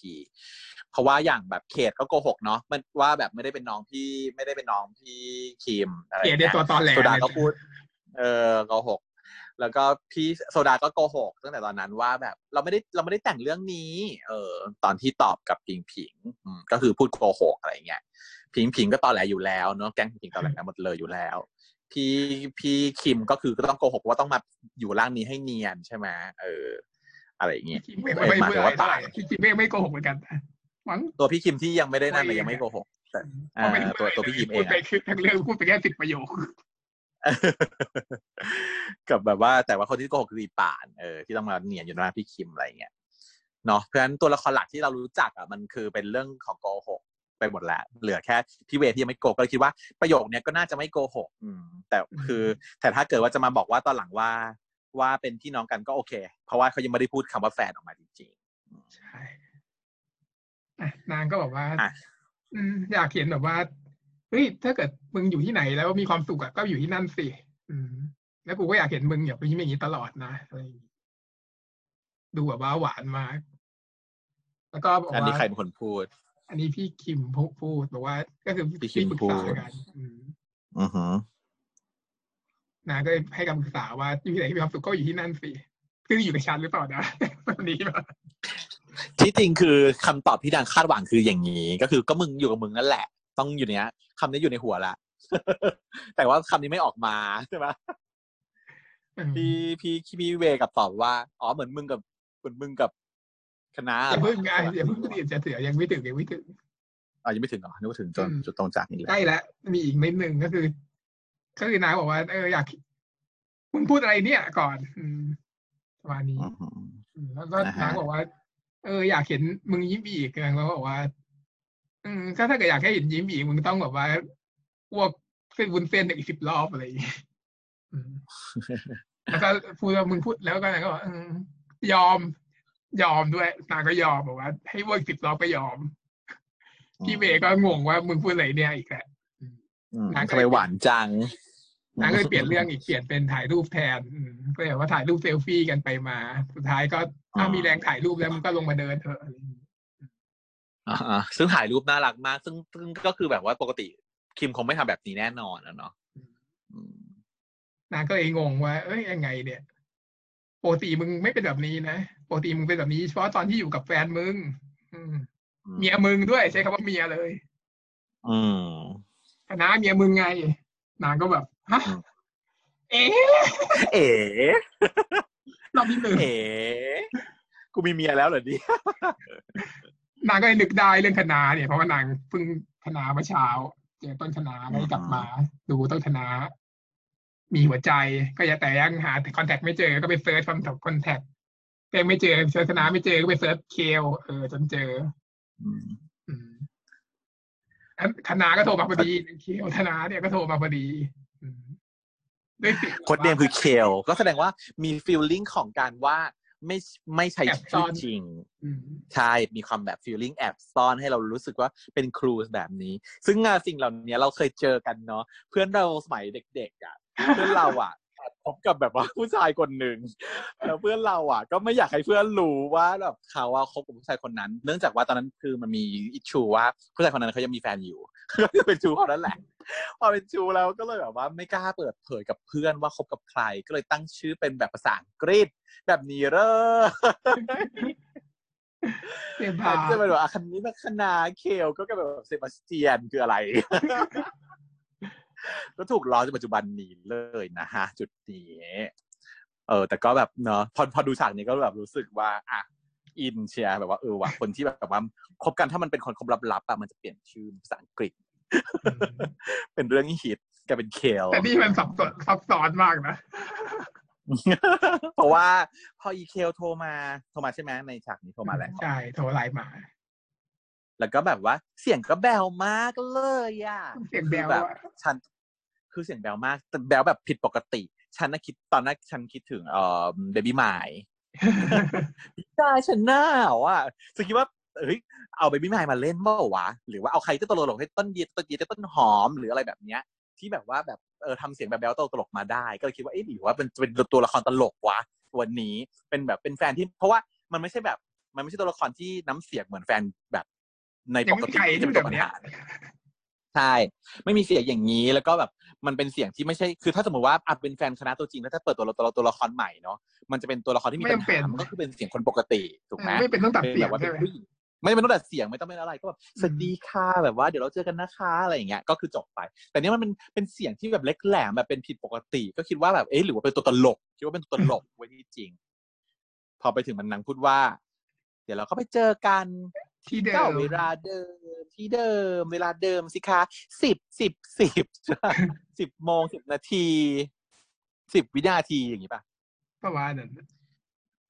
เพราะว่าอย่างแบบเขตก็โกหกเนาะมันว่าแบบไม่ได้เป็นน้องพี่ไม่ได้เป็นน้องพี่คิมอะไรอเกลียย่าดงในเงี้ยตัวตอนแหลโซดาเลยก็พูด เออโกหก แล้วก็พี่โซดาก็โกหกตั้งแต่ตอนนั้นว่าแบบเราไม่ได้เราไม่ได้แต่งเรื่องนี้ เออ ตอนที่ตอบกับพิงผิงอืมก็คือพูดโกหกอะไรเงี้ยพิงผิงก็ตอนแหลอยู่แล้วเนาะแก๊งพิงตอนแหลกันหมดเลยอยู่แล้ว พี่พี่คิมก็คือก็ต้องโกหกว่าต้องมาอยู่ร่างนี้ให้เนียนใช่ไหมเออ อะไรอย่างเงี้ยคิมไม่ไม่พูดอะไรเท่าไหร่พี่คิมไม่ไม่โกหกเหมือนกันมั้งตัวพี่คิมที่ยังไม่ได้นั่นเลยตัวเองยังไม่โกหกแต่เพราะไม่ได้อ่าตัวตัวพี่คิมเองพูดไปอะคือทั้งเรื่องพูดไปแค่สิบประโยคกับแบบว่าแต่ว่าคนที่โกหกคืออีป่านเออที่ต้องมาเนียนอยู่หน้าพี่คิมอะไรเงี้ยเนาะเพราะฉะนั้นตัวละครหลักที่เรารู้จักอะมันคือเป็นเรื่องของโกหก ไปหมดแล้ว เหลือแค่พี่เวทที่ยังไม่โกหกก็เลยคิดว่าประโยคเนี้ยก็น่าจะไม่โกหกอืมแต่คือแต่ถ้าเกิดว่าจะมาบอกว่าตอนหลังว่าว่าเป็นพี่น้องกันก็โอเค เพราะว่าเขายังไม่ได้พูดคำว่าแฟนออกมาจริงใช่อะนางก็บอกว่าอะอืมอยากเห็นแบบว่าเฮ้ยถ้าเกิดมึงอยู่ที่ไหนแล้วมีความสุขอะก็อยู่ที่นั่นสิอืมแล้วกูก็อยากเห็นมึงอย่าไปยิ้มอย่างนี้ตลอดนะอะไรอย่างงี้ดูแบบว่าหวานมาก แล้วก็บอกๆอันนี้ว่าใครเป็นคนพูด อันนี้พี่คิมพูพูดบอกว่า ก็คือพี่คิมปรึกพูษาดกันอืมอือหือนางก็ให้คำปรึกษาว่าอยู่ที่ไหนมีความสุขก็อยู่ที่นั่นสิคืออยู่กับฉันหรือเปล่านะวันนี้แบบที่จริงคือคำตอบที่ดังคาดหวังคืออย่างนี้ ก็คือก็มึงอยู่กับมึงนั่นแหละ ต้องอยู่เนี้ยคำนี้อยู่ในหัวละแต่ว่าคำนี้ไม่ออกมาใช่ไหมอืมพี่พี่พี่เวกับตอบว่า อ๋อเหมือนมึงกับเหมือนมึงกับ คณะอย่าเหรเพิ่งออะอย่าเพิ่งรีบจะเถือยังไม่ถึงยังไม่ถึงอ๋อยังไม่ถึงเหรอนึกว่าถึงจนอืมจุดตรงจากนี้แหใกละล้แล้วมีอีกนิดหนึ่งก็คือ ก็คือนางบอกว่าเอออยากมึงพูดอะไรเนี่ยก่อนอืมประมาณนี้อือหืออืมแล้วก็อ่าฮะนางบอกว่า เออ อยากเห็นมึงยิ้มอีกนางก็บอกว่า อืมก็ถ้าเกิดอยากให้เห็นยิ้มอีกมึงต้องแบบว่าอ้วกเส้นวุ้นเส้นอีกสิบรอบอะไรอย่างเงี้ยอืมแล้วก็พูดว่ามึงพูดแล้วก็นางก็บอกอืมยอม ยอมด้วยนางก็ยอมบอกว่า ให้อ้วกสิบรอบก็ยอม พี่เมย์ก็งงว่ามึงพูดอะไรเนี่ยอีกแหละอืมนางก็ทำไมหวานจังนางก็เลยเปลี่ยนเรื่องอีกเปลี่ยนเป็นถ่ายรูปแทนอืมก็เลยว่าถ่ายรูปเซลฟี่กันไปมา สุดท้ายก็ถ้ามีแรงถ่ายรูปแล้วมึงก็ลงมาเดินเถอะอะไรอย่างงี้อ่าๆซึ่งถ่ายรูปน่ารักมาก ซึ่งซึ่งก็คือแบบว่าปกติคิมคงไม่ทำแบบนี้แน่นอนนะเนาะอืมนางก็เลยงงว่า เอ้ยยังไงเนี่ย ปกติมึงไม่เป็นแบบนี้นะปกติมึงเป็นแบบนี้เฉพาะตอนที่อยู่กับแฟนมึงอืมเมียมึงด้วยใช้คำว่าเมียเลย อืมคณะเมียมึงไงนางก็แบบฮะอืมเอ๊ะเอ๋รอบที่หนึ่งเอ๋กูมีเมียแล้วเหรอดินางก็เลยนึกได้เรื่องคณะเนี่ยเพราะว่านางเพิ่งคณะเมื่อเช้าเจอต้นคณะก็เลยกลับมา ดูต้นคณะ มีหัวใจก็ยังแต่ยังหาคอนแทคไม่เจอก็ไปเซิร์ชคำตอบคอนแทคก็ยังไม่เจอเซิร์ชคณะไม่เจอก็ไปเซิร์ชเคลเออจนเจออืมอืมอันคณะก็โทรมาพอดีเคลคณะเนี่ยก็โทรมาพอดีอืมด้วยเสียงโคดเนมคือเคลก็แสดงว่ามีฟีลลิ่งของการว่าไม่ไม่ใช่แอบซ่ชื่ออนจริงอืมใช่มีความแบบฟีลลิ่งแอบซ่อนให้เรารู้สึกว่าเป็นครูแบบนี้ ซึ่งงานสิ่งเหล่านี้เราเคยเจอกันเนาะเพื่อนเราสมัยเด็กๆอะ เพื่อนเราอะแอบพบกับแบบว่าผู้ชายคนหนึ่งแล้วเพื่อนเราอะ ก็ไม่อยากให้เพื่อนรู้ว่าแบบเขาว่าคบกับผู้ชายคนนั้น เนื่องจากว่าตอนนั้นคือมันมีอิชูว่าผู้ชายคนนั้นเขายังมีแฟนอยู่ก็คือเป็นชูเขานั่นแหละพอเป็นชูแล้วก็เลยแบบว่าไม่กล้าเปิดเผยกับเพื่อนว่าคบกับใคร ก็เลยตั้งชื่อเป็นแบบภาษาอังกฤษแบบนี้เด้อเสียแทบานที่จะเป็นแบบอาคันนี้มาคณาเคลก็กลายเป็นแบบเซบาสเตียนคืออะไร ก็ถูกล้อจนปัจจุบันนี้เลยนะฮะจุดนี้เออ แต่ก็แบบเนาะพอพอดูฉากนี้ก็แบบรู้สึกว่าอะอินเชียร์แบบว่าเออว่ะคนที่แบบว่าคบกันถ้ามันเป็นคนคบลับๆอะมันจะเปลี่ยนชื่อภาษาอังกฤษ เป็นเรื่องที่ฮิตแกเป็นเคลแต่นี่มันซับซ้อนซับซ้อนมากนะ เพราะว่าพออีเคลโทรมา โทรมาใช่ไหมในฉากนี้โทรมาแล้วใช่ โทรไลน์มา แล้วก็แบบว่าเสียงก็แบวมากเลยอะเสียงแบวคือแบบอะฉันคือเสียงแบวมากแต่แบวแบบผิดปกติ ฉันน่ะคิดตอนนั้นฉันคิดถึงเอ่อเบบี้ไมล์ใช่ฉันหน้าอะฉันคิดว่าเฮ้ยเอาเบบี้ไมล์มาเล่นเมื่อวะหรือว่าเอาใครที่ตลกๆให้ต้นเดียต้นเดียต้นหอมหรืออะไรแบบเนี้ย ที่แบบว่าแบบเออทำเสียงแบบแบลตลกๆมาได้ ก็เลยคิดว่าเอ๊ะหรือว่าเป็นเป็นตัวละครตลกวะตัวนี้เป็นแบบเป็นแฟนที่ เพราะว่ามันไม่ใช่แบบ มันไม่ใช่ตัวละครที่น้ำเสียงเหมือนแฟนแบบ ในปกติที่จะเป็นตัวปัญหาใช่ ไม่มีเสียงอย่างนี้แล้วก็แบบมันเป็นเสียงที่ไม่ใช่คือถ้าสมมติว่าอาจเป็นแฟนคณะตัวจริงแล้วถ้าเปิดตัวตัวตัวละครใหม่เนาะมันจะเป็นตัวละครที่มีปัญหามันก็คือเป็นเสียงคนปกติถูกไหมไม่เป็นต้องตัดเป็นเสียแบงบว่าใช่เป็นไหมผู้หญิงไม่เป็นต้องดัดเสียงไม่ต้องเป็นอะไรก็แบบสวัสดีค่ะแบบว่าเดี๋ยวเราเจอกันนะคะอะไรอย่างเงี้ยก็คือจบไป แต่เนี้ยมันเป็นเป็นเสียงที่แบบเล็กแหลมแบบเป็นผิดปกติ ก็คิดว่าแบบเอ๊ะหรือว่าเป็นตัวตลกคิดว่าเป็นตัวตลกไว้ที่จริง พอไปถึงมันนางพูดว่า เดี๋ยวเราก็ไปเจอกันที่เดิเก้ามเวลาเดิมที่เดิม เวลาเดิมสิคะสิบสิบสิบสิบโมงสิบนาทีสิบวินาทีอย่างนี้ป่ะ ประมาณนั้น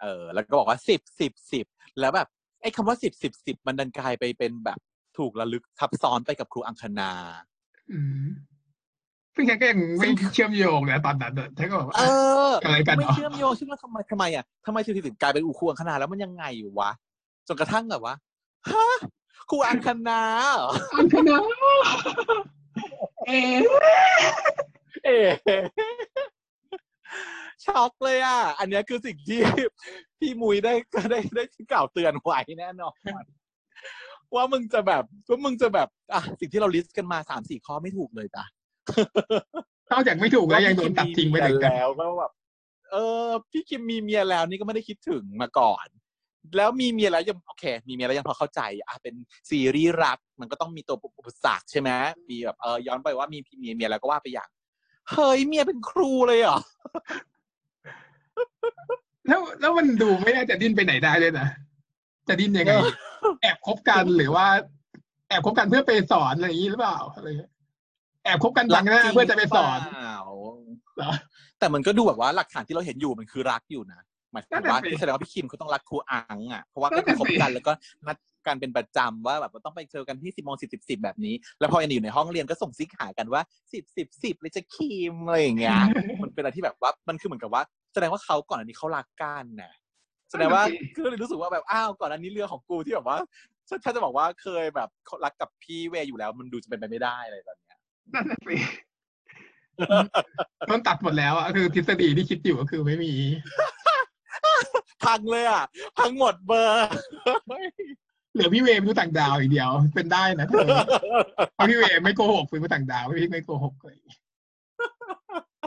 เออ แล้วก็บอกว่าสิบสิบสิบแล้วแบบไอ้คำว่าสิบสิบสิบมันดันกลายไปเป็นแบบถูกระลึกทับซ้อนไปกับครูอังคณา อืมซึ่งฉันก็ยังไม่เชื่อมโยงนะตอนนั้นอะฉันก็แบบว่าเออ อะไรกันไม่เนาะเชื่อมโยงชื่อว่าทำไมทำไมอะทำไมสิบสิบสิบกลายเป็นอูครูอังคณาแล้วมันยังไงอยู่วะจนกระทั่งแบบว่า ฮะครูอังคณาเหรออันคณะเอ๊ะเอ๋ช็อกเลยอะ อันเนี้ยคือสิ่งที่พี่มุยได้ก็ได้ได้กล่าวเตือนไว้แน่นอนว่ามึงจะแบบว่ามึงจะแบบอะสิ่งที่เราลิสต์กันมาสามสี่ข้อไม่ถูกเลยจ้ะนอกจากไม่ถูกแล้วยังโดนตัดทิ้งไปเลเลยยนะแล้วก็แบบเออ พี่คิมมีเมียแล้วนี่ก็ไม่ได้คิดถึงมาก่อน แล้วมีเมียแล้วยังโอเค มีเมียแล้วยังพอเข้าใจอะเป็นซีรีส์รัก มันก็ต้องมีตัวอุปสรรคใช่ไหมมีแบบเออย้อนไปว่ามีเมียเมียแล้วก็ว่าไปอย่างเฮ้ยเมียเป็นครูเลยเหรอแล้วแล้วมันดูไม่น่าจะดิ้นไปไหนได้เลยนะจะดิ้นยังไง แอบคบกันหรือว่า แอบคบกันเพื่อไปสอนอะไรอย่างนี้หรือเปล่าอะไรเงี้ยแอบคบกันบังหน้าเพื่อจะไปสอนหรือเปล่าเหรอแต่มันก็ดูแบบว่าหลักฐานที่เราเห็นอยู่มันคือรักอยู่นะ หมายถึนั่งนน่ะว่าสิแสดงว่าพี่คิมเขาต้องรักครูอังอะเพราะว่านั่ก็นคือน่ะคบกันสิแล้วก็นัดกันเป็นประจำว่าแบบว่าต้องไปเจอกันที่สิบโมงสิบสิบสิบแบบนี้ แล้วพอยังอยู่ในห้องเรียนก็ส่งซิกหากันว่าสิบสิบสิบเลยจะคิมอะไรอย่างเงี้ยมันเป็นอะไรที่แบบว่ามันคือเหมือนกับว่า แสดงว่าเขาก่อนอันนี้เขารักกันนะแสดงว่าก็เลยรู้สึกว่าแบบอ้าวก่อนอันนี้เรื่องของกูที่แบบว่าฉันฉันจะบอกว่าเคยแบบรักกับพี่เวย์อยู่แล้ว มันดูจะเป็นไปไม่ได้อะไรแบบเนี้ยนั่นน่ะสิโดนตัดหมดแล้วอะคือทฤษฎีที่คิดอยู่ก็คือไม่มี พังเลยอะพังหมดเบอร์ เหลือพี่เวย์เป็นผู้ต่างดาวอีกเดียว เป็นได้นะเธอเพราะพี่เวย์ไม่โกหกเป็นผู้ต่างดาวพี่ไม่โกหกเลย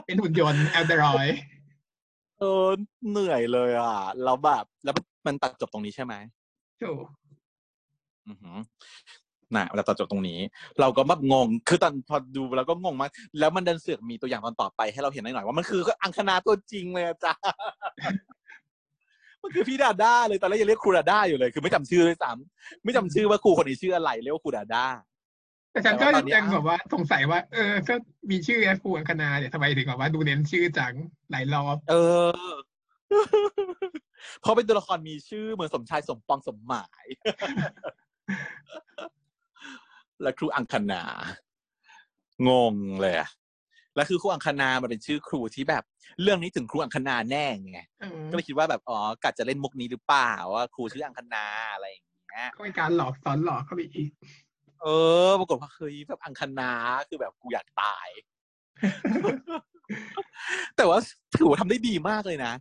เป็นหุ่นยนต์แอนดรอยเออเหนื่อยเลยอะแล้วแบบแล้วมันตัดจบตรงนี้ใช่ไหมถูกอือหือน่ะเราตัดจบตรงนี้ เราก็แบบงง คือตอนพอดูแล้วก็งงมากแล้วมันดันเสือกมีตัวอย่างตอนต่อไปให้เราเห็นหน่อยๆว่ามันคืออังคณาตัวจริงเลยอะจ้า มันคือพี่ดาด้าเลยตอนแรกยังเรียกครูดาด้าอยู่เลย คือไม่จำชื่อเลยซ้ำไม่จำชื่อว่าครูคนนี้ชื่ออะไรเรียกว่าครูดาด้าแต่ฉันก็แต่ว่าตอนนี้ยังแบบว่าสงสัยว่า เออ ก็มีชื่อแอฟูอังคณาเนี่ยทำไมถึงแบบว่าดูเน้นชื่อจังหลายรอบ เออเพราะเป็นตัวละครมีชื่อเหมือนสมชายสมปองสมหมาย และครูอังคณางงเลยอะ แล้วคือครูอังคณามันเป็นชื่อครูที่แบบ เรื่องนี้ถึงครูอังคณาแน่ไงเออก็เลยคิดว่าแบบอ๋อกัดจะเล่นมุกนี้หรือเปล่าว่าครูชื่ออังคณาอะไรอย่างเงี้ยก็เป็นการหลอกสอนหลอกเข้าไปอีก เออ ปรากฏว่าเฮ้ยแบบอังคณาคือแบบกูอยากตาย แต่ว่าถือว่าทำได้ดีมากเลยนะ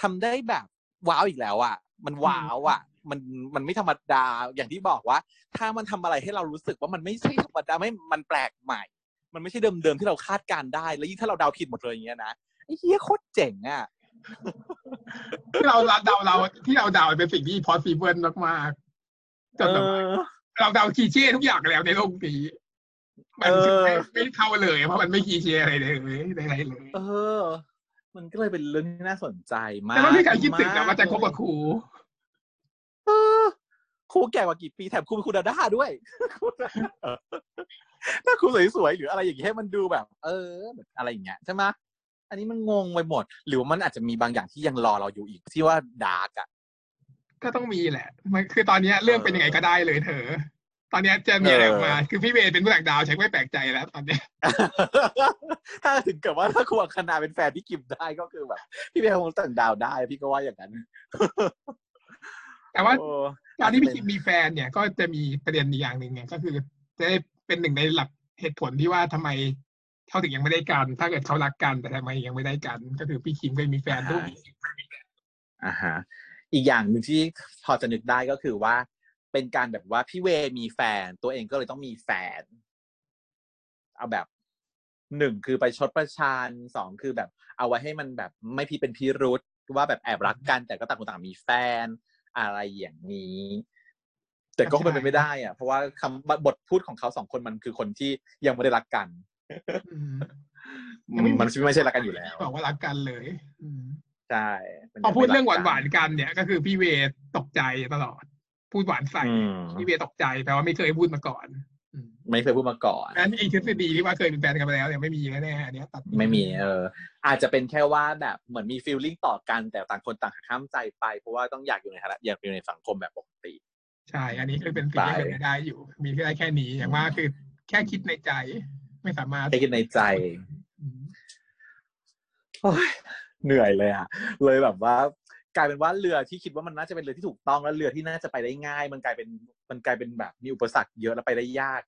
ทำได้แบบว้าวอีกแล้วอะ มันว้าวอะ มันมันไม่ธรรมดาอย่างที่บอกว่า ถ้ามันทำอะไรให้เรารู้สึกว่ามันไม่ใช่ธรรมดาไม่มันแปลกใหม่ มันไม่ใช่เดิมๆที่เราคาดการณ์ได้ แล้วยิ่งถ้าเราเดาผิดหมดเลยอย่างเงี้ยนะไอ้เหี้ยโคตรเจ๋งอะที่เราเดาเราที่เราเดาเป็นสิ่งที่ possible มากๆจนแบบว่าเออเราเดาคีเช่ทุกอย่างแล้วในโลกนี้มันเออไม่ไม่เข้าเลยเพราะมันไม่คีเช่อะไรเลยอะไรเลยเออ มันก็เลยเป็นเรื่องที่น่าสนใจมากแต่ว่าไม่มีใครคิดถึงนะว่าจะคบกับครูเออ ครูแก่กว่ากี่ปีแถมครูเป็นครูดาด้าด้วยถ้าครูสวยๆหรืออะไรอย่างเงี้ยให้มันดูแบบ เออแบบอะไรอย่างเงี้ยใช่ไหมอันนี้มันงงไปหมด หรือว่ามันอาจจะมีบางอย่างที่ยังรอเราอยู่อีกที่ว่าดาร์กอะก็ต้องมีแหละ มันคือตอนเนี้ยเรื่องเป็นยังไงก็ได้เลยเธอตอนเนี้ยจะมีอะไรออกมา คือพี่เวย์เป็นผู้ต่างดาวฉันไม่แปลกใจแล้วตอนเนี้ยถ้าถึงกับว่าถ้าครูอังคณาเป็นแฟนพี่กิมได้ก็คือแบบ พี่เบลคงต่างดาวได้ พี่ก็ว่าอย่างนั้น แต่ว่าโอ้ การที่พี่คิมมีแฟนเนี่ย ก็จะมีประเด็นอีกอย่างหนึ่งไงก็คือจะได้เป็นหนึ่งในหลักเหตุผลที่ว่าทำไมเขาถึงยังไม่ได้กัน ถ้าเกิดเขารักกันแต่ทำไมยังไม่ได้กัน ก็คือพี่คิมก็มีแฟนด้วยอ่าฮะอีกอย่างหนึ่งที่พอจะนึกได้ก็คือว่า เป็นการแบบว่าพี่เวมีแฟน ตัวเองก็เลยต้องมีแฟน เอาแบบหนึ่งคือไปชดประชานสองคือแบบ เอาไว้ให้มันแบบไม่พี่เป็นพิรุษว่าแบบแอบรักกันแต่ก็ต่างคนต่างมีแฟน อะไรอย่างนี้ แต่ก็เป็นไปไม่ได้อะเพราะว่าคำบทพูดของเขาสองคนมันคือคนที่ยังไม่ได้รักกันอืมอืมมันไม่ใช่รักกันอยู่แล้วบอกว่ารักกันเลยอืมใช่มันพอพูดเรื่องหยัไม่วานกๆกันเนี่ย ก็คือพี่เวย์ตกใจตลอด พูดหวานใส่อืมพี่เวย์ตกใจแปลว่าไม่เคยพูดมาก่อนอืม ไม่เคยพูดมาก่อนนั้นไอ้ทฤษฎีที่ว่าเคยเป็นแฟนกันไปแล้วเนี่ยไม่มีแน่ๆอันเนี้ยตัดไม่มีเออ อาจจะเป็นแค่ว่าแบบเหมือนมีฟีลลิ่งต่อกัน แต่ต่างคนต่างหักห้ามใจไป เพราะว่าต้องอยากอยู่ในฐานะอยากอยู่ในสังคมแบบปกติ ใช่ อันนี้คือเป็นสิ่งที่เป็นไปได้อยู่ มีแค่ได้แค่นี้อย่างมากคือแค่คิดในใจ ไม่สามารถไอ้คิดในใจอืมโอ้ยเหนื่อยเลยอะเลยแบบว่า กลายเป็นว่าเรือที่คิดว่ามันน่าจะเป็นเรือที่ถูกต้องแล้วเรือที่น่าจะไปได้ง่าย มันกลายเป็นมันกลายเป็นแบบมีอุปสรรคเยอะแล้วไปได้ยาก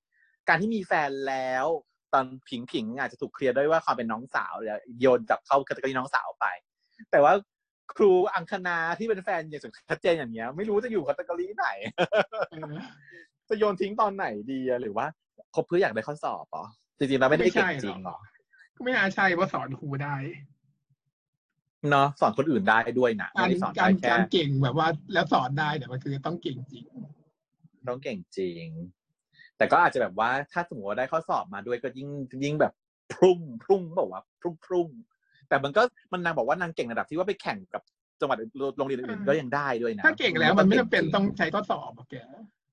การที่มีแฟนแล้ว ตอนผิงผิงอาจจะถูกเคลียร์ด้วยว่าความเป็นน้องสาวแล้วโยนจับเข้า category น้องสาวไป แต่ว่าครูอังคณาที่เป็นแฟนอย่างชัดเจนอย่างเงี้ย ไม่รู้จะอยู่ category ไหนเออจะโยนทิ้งตอนไหนดีอะหรือว่าคบเพื่ออยากได้ข้อสอบเหรอจริงๆแล้วไม่ได้เก่งจริงเหรอก็ไม่น่าใช่ว่าสอนครูได้ เนาะสอนคนอื่นได้ด้วยนะกาไม่รได้สอนกาได้รแค่การเก่งแบบว่า แล้วสอนได้เนี่ยมันคือต้องเก่งจริง ต้องเก่งจริง แต่ก็อาจจะแบบว่าถ้าสมมติว่าได้ข้อสอบมาด้วยก็ยิ่งยิ่งแบบพรุ่งพรุ่งบอกว่าพรุ่งพรุ่งแต่มันก็มันนางบอกว่านางเก่งระดับที่ว่าไปแข่งกับจังหวัดโรงเรียนอื่นๆก็ยังได้ด้วยนะ ถ้าเก่งแล้วมันไม่จำเป็นต้องใช้ข้อสอบอะแก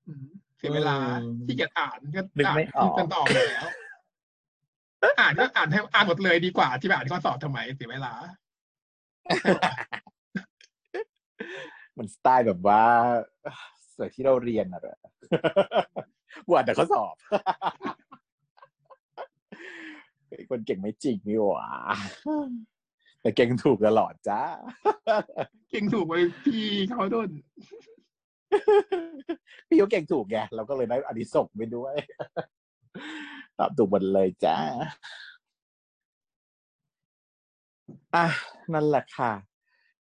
อืมเสียเวลาอืมที่เกียจอ่านก็นึกอ่านไม่ออกกันต่ออยู่แล้ว อ่านก็อ่านให้อ่านหมดเลยดีกว่าที่ไปอ่านข้อสอบทำไมเสียเวลา มันสไตล์แบบว่าสวยที่เราเรียนอะเลยกว่าแต่ข้อสอบไอ้คนเก่งไม่จริงนี่หว่าแต่เก่งถูกตลอดจ้า เก่งถูกไปพี่เขาโดนพี่ก็เก่งถูกไงเราก็เลยได้อานิสงส์ไปด้วย ตอบถูกหมดเลยจ้า อะนั่นแหละค่ะ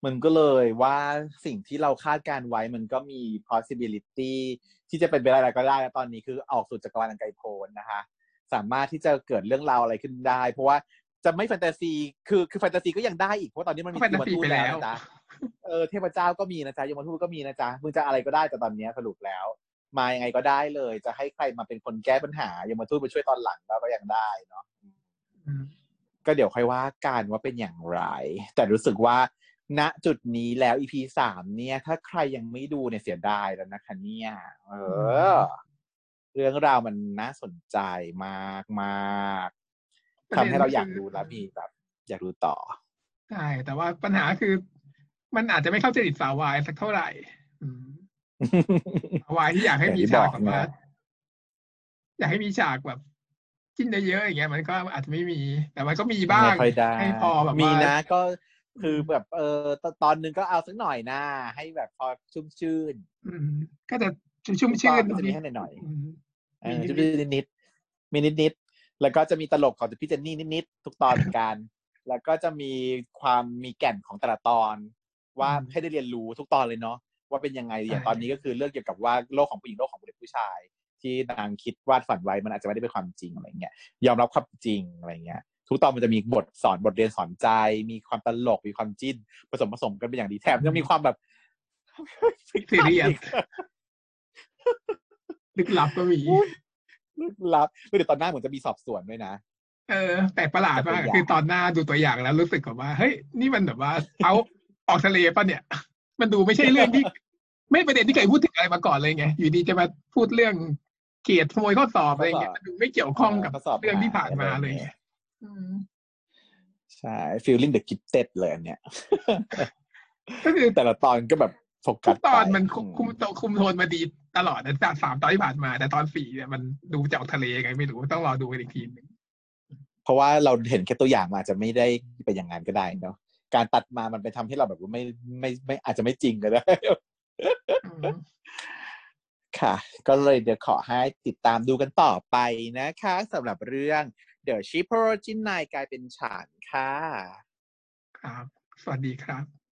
มันก็เลยว่าสิ่งที่เราคาดการไว้มันก็มี possibility ที่จะเป็นไปได้อะไรก็ได้แล้วตอนนี้คือออกสู่จักรวาลอันไกลโพ้นนะคะ สามารถที่จะเกิดเรื่องราวอะไรขึ้นได้ เพราะว่าจะไม่แฟนตาซี คือคือแฟนตาซีก็ยังได้อีกเพราะตอนนี้มันมีแฟนตาซียมทูตไปแล้วนะจ๊ะเออเทพเจ้าก็มีนะจ๊ะยมทูตก็มีนะจ๊ะมึงจะอะไรก็ได้แต่ตอนเนี้ยสรุปแล้ว มายังไงก็ได้เลย จะให้ใครมาเป็นคนแก้ปัญหายมทูตมาช่วยตอนหลังก็ยังได้เนาะอืม ก็เดี๋ยวค่อยว่ากันว่าเป็นอย่างไร แต่รู้สึกว่าณจุดนี้แล้ว EP สามเนี่ย ถ้าใครยังไม่ดูเนี่ยเสียดายแล้วนะคะเนี่ยเออ เรื่องราวมันน่าสนใจมากมากๆทำให้เราอยากดูแล้วมีแบบ อยากดูต่อใช่แต่ว่าปัญหาคือ มันอาจจะไม่เข้าจริตสาววายสักเท่าไหร่อืมสาววายที่อยากให้มีอย่างที่ฉากบอกแบบว่านะอยากให้มีฉากแบบ จิ้นเยอะๆอย่างเงี้ยมันก็อาจจะไม่มี แต่มันก็มีบ้างไม่ค่อยได้ให้พอแบบมีว่านะก็คือแบบเออตตอนหนึงก็เอาสักหน่อยนะให้แบบพอชุ่มชื่นอืมก็จะชุ่มชื่นก็จะมีให้หน่อยอืมๆเออมีนิดๆชุ่มชื่นนิดๆมีนิดๆแล้วก็จะมีตลกของพี่เจนนี่นิดๆทุกตอนเหมือนกัน แล้วก็จะมีความมีแก่นของแต่ละตอน ว่าให้ได้เรียนรู้ทุกตอนเลยเนาะว่าเป็นยังไงอย่างตอนนี้ก็คือเรื่องเกี่ยวกับว่าโลกของผู้หญิงโลกของผู้เด็กผู้ชาย ที่นางคิดวาดฝันไว้มันอาจจะไม่ได้เป็นความจริงอะไรเงี้ยยอมรับความจริงอะไรเงี้ยทุกตอนมันจะมีบทสอนบทเรียนสอนใจ มีความตลกมีความจิ้นผสมผสมกันเป็นอย่างดีแถมยังมีความแบบซีเรียสลึกลับก็มีลึกลับเดี๋ยวตอนหน้าเหมือนจะมีสอบสวนด้วยนะเออแปลกประหลาดมากคือตอนหน้าดูตัวอย่างแล้วรู้สึกแบบว่าเฮ้ยนี่มันแบบว่าเอาออกทะเลป่ะเนี่ย มันดูไม่ใช่เรื่องที่ ไม่ประเด็นที่เคยพูดถึงอะไรมาก่อนเลยไงอยู่ดีจะมาพูดเรื่อง เกียรติขโมยข้อสอบอะไรเงี้ยมันดูไม่เกี่ยวข้องกับเรื่องที่ผ่านมาเลยใช่ feeling the gifted เลยอันเนี้ยก็คือแต่ละตอนก็แบบโฟกัสตอนมันคุมคุมโทนมาดีตลอดนะจากสามตอนที่ผ่านมา แต่ตอนสี่เนี่ยมันดูจากทะเลไงไม่รู้ต้องรอดูอีกทีหนึ่งเพราะว่าเราเห็นแค่ตัวอย่างมาจะไม่ได้ไปอย่างนั้นก็ได้เนาะการตัดมามันไปทำให้เราแบบว่าไม่ไม่ไม่อาจจะไม่จริงก็ได้ ค่ะ ก็เลยเดี๋ยวขอให้ติดตามดูกันต่อไปนะคะสำหรับเรื่อง The Ship o r i g i n นกลายเป็นฉานค่ะ ครับ สวัสดีครับ